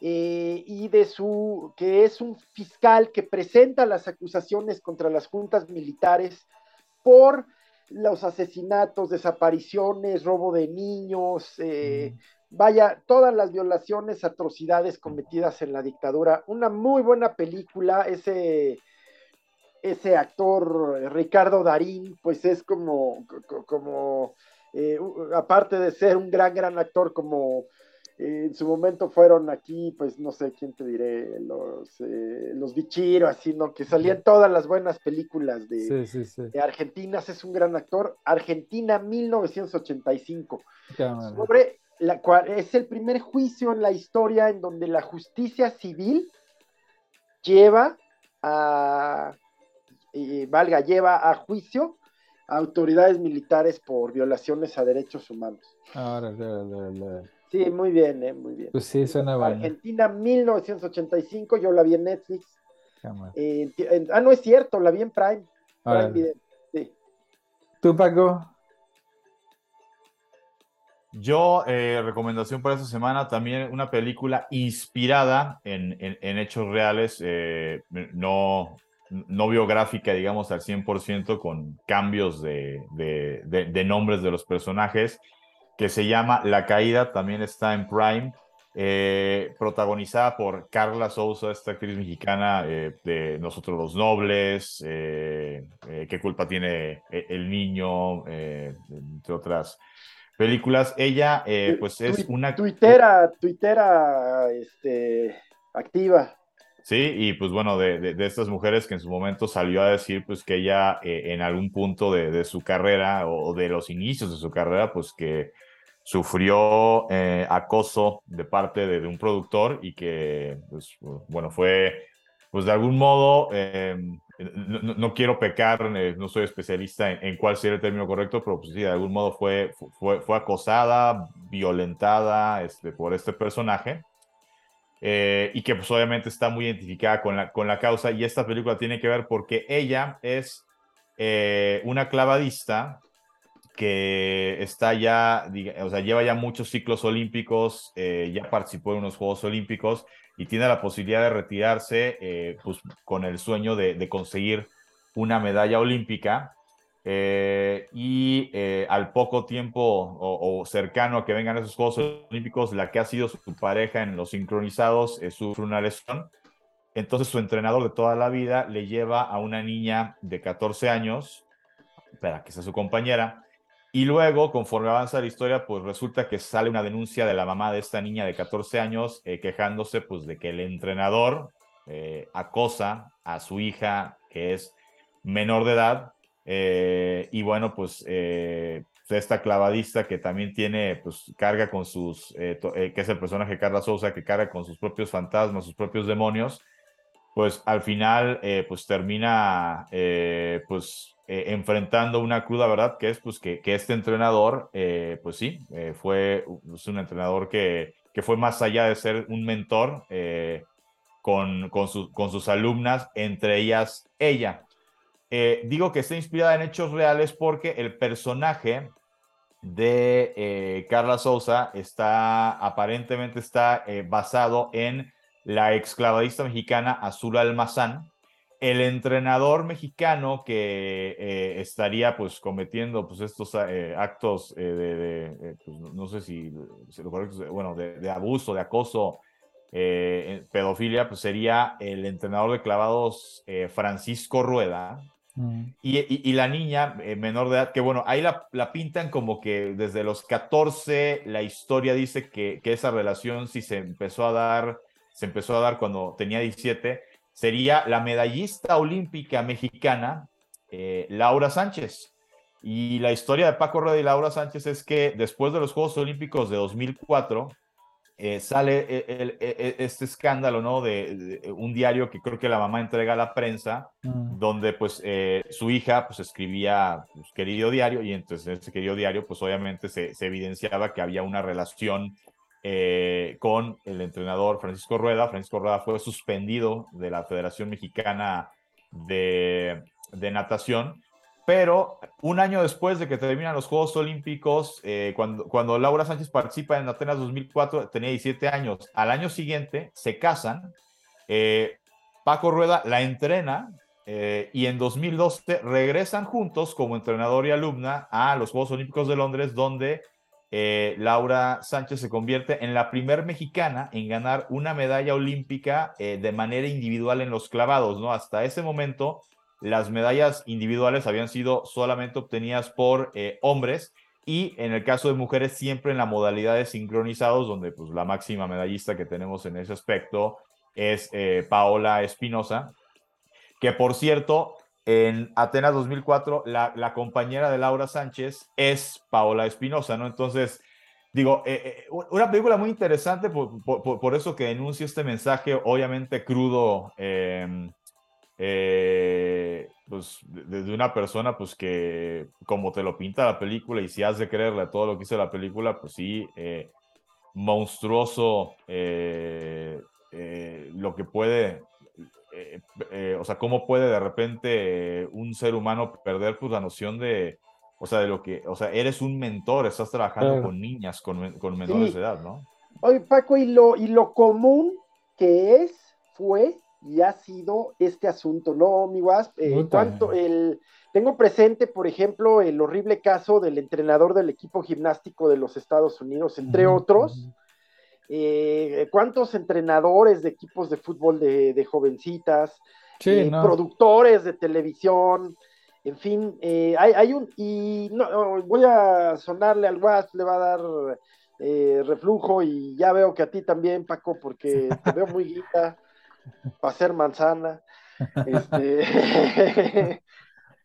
[SPEAKER 1] eh, y de su que es un fiscal que presenta las acusaciones contra las juntas militares por los asesinatos, desapariciones, robo de niños, eh, vaya, todas las violaciones, atrocidades cometidas en la dictadura. Una muy buena película, ese, ese actor Ricardo Darín, pues es como, como eh, aparte de ser un gran, gran actor, como en su momento fueron aquí, pues no sé quién te diré, los, eh, los Bichiro, así, ¿no? Que salían todas las buenas películas de, de Argentina, es un gran actor. Argentina 1985. Sobre la, es el primer juicio en la historia en donde la justicia civil lleva a, valga, lleva a juicio a autoridades militares por violaciones a derechos humanos. Sí, muy bien, eh, muy bien.
[SPEAKER 2] Pues sí, suena
[SPEAKER 1] Argentina 1985, yo la vi en Netflix. ah, no es cierto, la vi en Prime. Prime Video. Sí.
[SPEAKER 2] ¿Tú, Paco?
[SPEAKER 3] Yo, eh, recomendación para esta semana, también una película inspirada en, hechos reales, eh, no, no biográfica, digamos, al 100% con cambios de, de, nombres de los personajes, que se llama La Caída, también está en Prime, eh, protagonizada por Carla Souza, esta actriz mexicana de Nosotros los Nobles, ¿Qué culpa tiene el niño? entre otras películas. Ella, eh, pues es una.
[SPEAKER 1] Tuitera, tuitera, este, activa.
[SPEAKER 3] Sí, y pues bueno, de, de, estas mujeres que en su momento salió a decir, pues que ella eh, en algún punto de, de, su carrera o de los inicios de su carrera, pues que sufrió eh, acoso de parte de, un productor y que, pues, bueno, fue, pues de algún modo, em, no, quiero pecar, eh, no soy especialista en, cuál sería el término correcto, pero pues sí, de algún modo fue, fue, fue acosada, violentada este, por este personaje. Eh, y que pues obviamente está muy identificada con la, con la causa y esta película tiene que ver porque ella es eh, una clavadista que está ya, o sea, lleva ya muchos ciclos olímpicos, ya participó en unos Juegos Olímpicos y tiene la posibilidad de retirarse eh, pues, con el sueño de, conseguir una medalla olímpica. Eh, y eh, al poco tiempo o, cercano a que vengan esos Juegos Olímpicos, la que ha sido su pareja en los sincronizados sufre una lesión. Entonces su entrenador de toda la vida le lleva a una niña de 14 años, para que sea su compañera, y luego, conforme avanza la historia, pues resulta que sale una denuncia de la mamá de esta niña de 14 años eh, quejándose pues de que el entrenador eh, acosa a su hija que es menor de edad eh, y bueno, pues esta clavadista que también tiene, pues carga con sus, que es el personaje Carla Sousa, que carga con sus propios fantasmas, sus propios demonios, pues al final pues termina pues eh, enfrentando una cruda verdad, que es pues que, este entrenador, eh, pues sí, eh, fue un entrenador que, que, fue más allá de ser un mentor con, con, con, sus alumnas, entre ellas ella. digo que está inspirada en hechos reales porque el personaje de Carla Souza está aparentemente está basado en la exclavadista mexicana Azul Almazán, el entrenador mexicano que eh, estaría pues cometiendo pues estos eh, actos eh, de, pues, no sé si, lo correcto bueno de, abuso de acoso pedofilia pues sería el entrenador de clavados Francisco Rueda mm. y, la niña menor de edad que bueno ahí la, la, pintan como que desde los 14 la historia dice que, que esa relación sí se empezó a dar se empezó a dar cuando tenía 17 sería la medallista olímpica mexicana eh, Laura Sánchez. Y la historia de Paco Rueda y Laura Sánchez es que después de los Juegos Olímpicos de 2004, eh, sale este escándalo, ¿no? De, un diario que creo que la mamá entrega a la prensa, mm. donde pues eh, su hija pues escribía pues, querido diario y entonces en ese querido diario pues obviamente se, se evidenciaba que había una relación eh, con el entrenador Francisco Rueda. Francisco Rueda fue suspendido de la Federación Mexicana de, Natación, pero un año después de que terminan los Juegos Olímpicos, eh, cuando, cuando Laura Sánchez participa en Atenas 2004, tenía 17 años. Al año siguiente se casan. Eh, Paco Rueda la entrena y en 2012 regresan juntos como entrenador y alumna a los Juegos Olímpicos de Londres, donde eh, Laura Sánchez se convierte en la primer mexicana en ganar una medalla olímpica eh, de manera individual en los clavados, ¿no? Hasta ese momento, las medallas individuales habían sido solamente obtenidas por eh, hombres y en el caso de mujeres siempre en la modalidad de sincronizados, donde pues la máxima medallista que tenemos en ese aspecto es Paola Espinosa, que por cierto, en Atenas 2004, la, compañera de Laura Sánchez es Paola Espinosa, ¿no? Entonces, digo, eh, eh, una película muy interesante por, eso que denuncia este mensaje, obviamente crudo, em, eh, pues, de, de, una persona, pues que como te lo pinta la película y si has de creerle todo lo que dice la película, pues sí, monstruoso lo que puede eh, eh, o sea, cómo puede de repente un ser humano perder pues la noción de, o sea, de lo que, o sea, eres un mentor, estás trabajando con niñas, con, con menores de edad, ¿no?
[SPEAKER 1] Oye, Paco, y lo, y lo común que es, fue y ha sido este asunto, ¿no, mi Wasp? Eh, ¿cuánto el, tengo presente, por ejemplo, el horrible caso del entrenador del equipo gimnástico de los Estados Unidos, entre otros. Eh, cuántos entrenadores de equipos de fútbol de, jovencitas, eh, productores de televisión, en fin, eh, hay, un, y no, voy a sonarle al WhatsApp, le va a dar reflujo y ya veo que a ti también, Paco, porque te veo muy guita [laughs] para ser manzana. [laughs] Este, [laughs]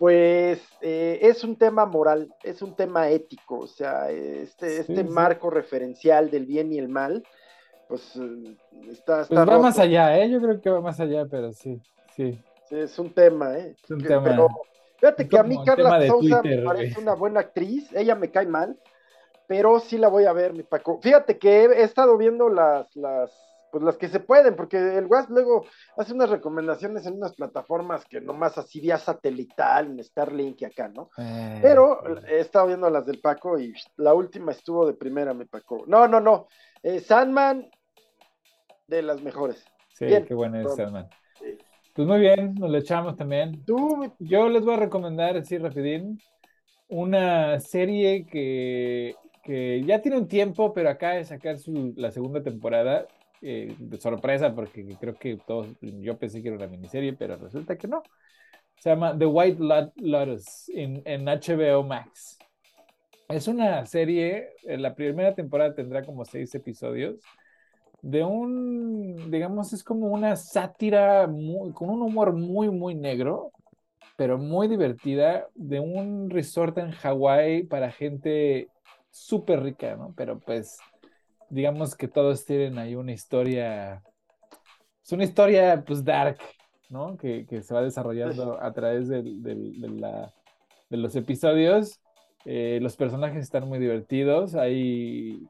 [SPEAKER 1] pues es un tema moral, es un tema ético, o sea, este, este marco referencial del bien y el mal, pues eh, está...
[SPEAKER 2] está pues va más allá, ¿eh? Yo creo que va más allá, pero sí, sí.
[SPEAKER 1] Sí, es un tema, ¿eh? Es un tema. Pero fíjate que a mí Carla Sousa me parece una buena actriz, ella me cae mal, pero sí la voy a ver, mi Paco. Fíjate que he, estado viendo las, las pues las que se pueden, porque el WASP luego hace unas recomendaciones en unas plataformas que nomás así vía satelital, en Starlink y acá, ¿no? Eh, Pero he estado viendo las del Paco y la última estuvo de primera, mi Paco. No, no, no. Eh, Sandman, de las mejores.
[SPEAKER 2] Sí, qué buena es Sandman. Pues muy bien, nos lo echamos también.
[SPEAKER 1] ¿Tú?
[SPEAKER 2] Yo les voy a recomendar, así rapidín, una serie que, que ya tiene un tiempo, pero acaba de sacar su, la segunda temporada eh, de sorpresa porque creo que todos, yo pensé que era una miniserie, pero resulta que no. Se llama The White Lotus en, en HBO Max. Es una serie, eh, la primera temporada tendrá como seis episodios, de un, digamos, es como una sátira con un humor muy, muy negro, pero muy divertida, de un resort en Hawái para gente súper rica, ¿no? Pero pues digamos que todos tienen ahí una historia, es una historia pues dark, ¿no? Que, se va desarrollando a través de, los episodios. Eh, los personajes están muy divertidos, ahí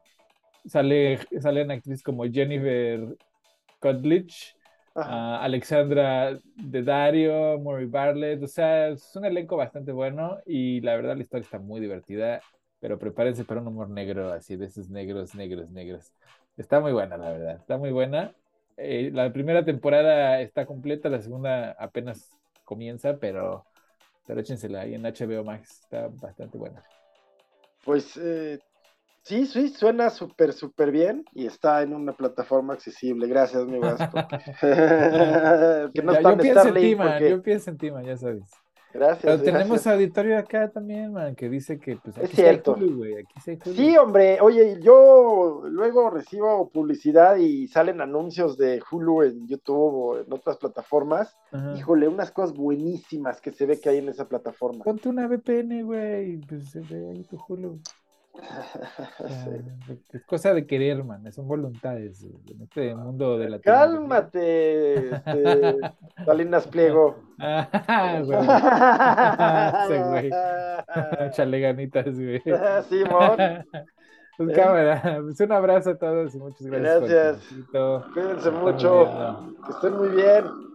[SPEAKER 2] sale, salen actrices como Jennifer Cutledge, uh, Alexandra Dario, Maury Bartlett, o sea, es un elenco bastante bueno y la verdad la historia está muy divertida pero prepárense para un humor negro, así de esos negros, negros, negros. Está muy buena, la verdad, está muy buena. Eh, la primera temporada está completa, la segunda apenas comienza, pero, pero échensela ahí en HBO Max, está bastante buena.
[SPEAKER 1] Pues eh, sí, sí, suena súper, súper bien y está en una plataforma accesible. Gracias, mi Vasco. [laughs] [laughs]
[SPEAKER 2] que no yo, pienso en ti, man, yo pienso en ti, man, ya sabes.
[SPEAKER 1] Gracias.
[SPEAKER 2] Pero tenemos auditorio acá también, man, que dice que pues
[SPEAKER 1] aquí es cierto. Sí, hombre, oye, yo luego recibo publicidad y salen anuncios de Hulu en YouTube o en otras plataformas. Híjole, unas cosas buenísimas que se ve que hay en esa plataforma.
[SPEAKER 2] Ponte una VPN, güey, pues se ve ahí tu Hulu. [laughs] Es cosa de querer, man, son voluntades en este mundo de la
[SPEAKER 1] Cálmate, este, [laughs] Salinas Pliego. [laughs]
[SPEAKER 2] Chale ganitas, güey.
[SPEAKER 1] Simón.
[SPEAKER 2] Pues cámara, pues un abrazo a todos y muchas gracias.
[SPEAKER 1] Gracias. Cuídense mucho. Que estén muy bien.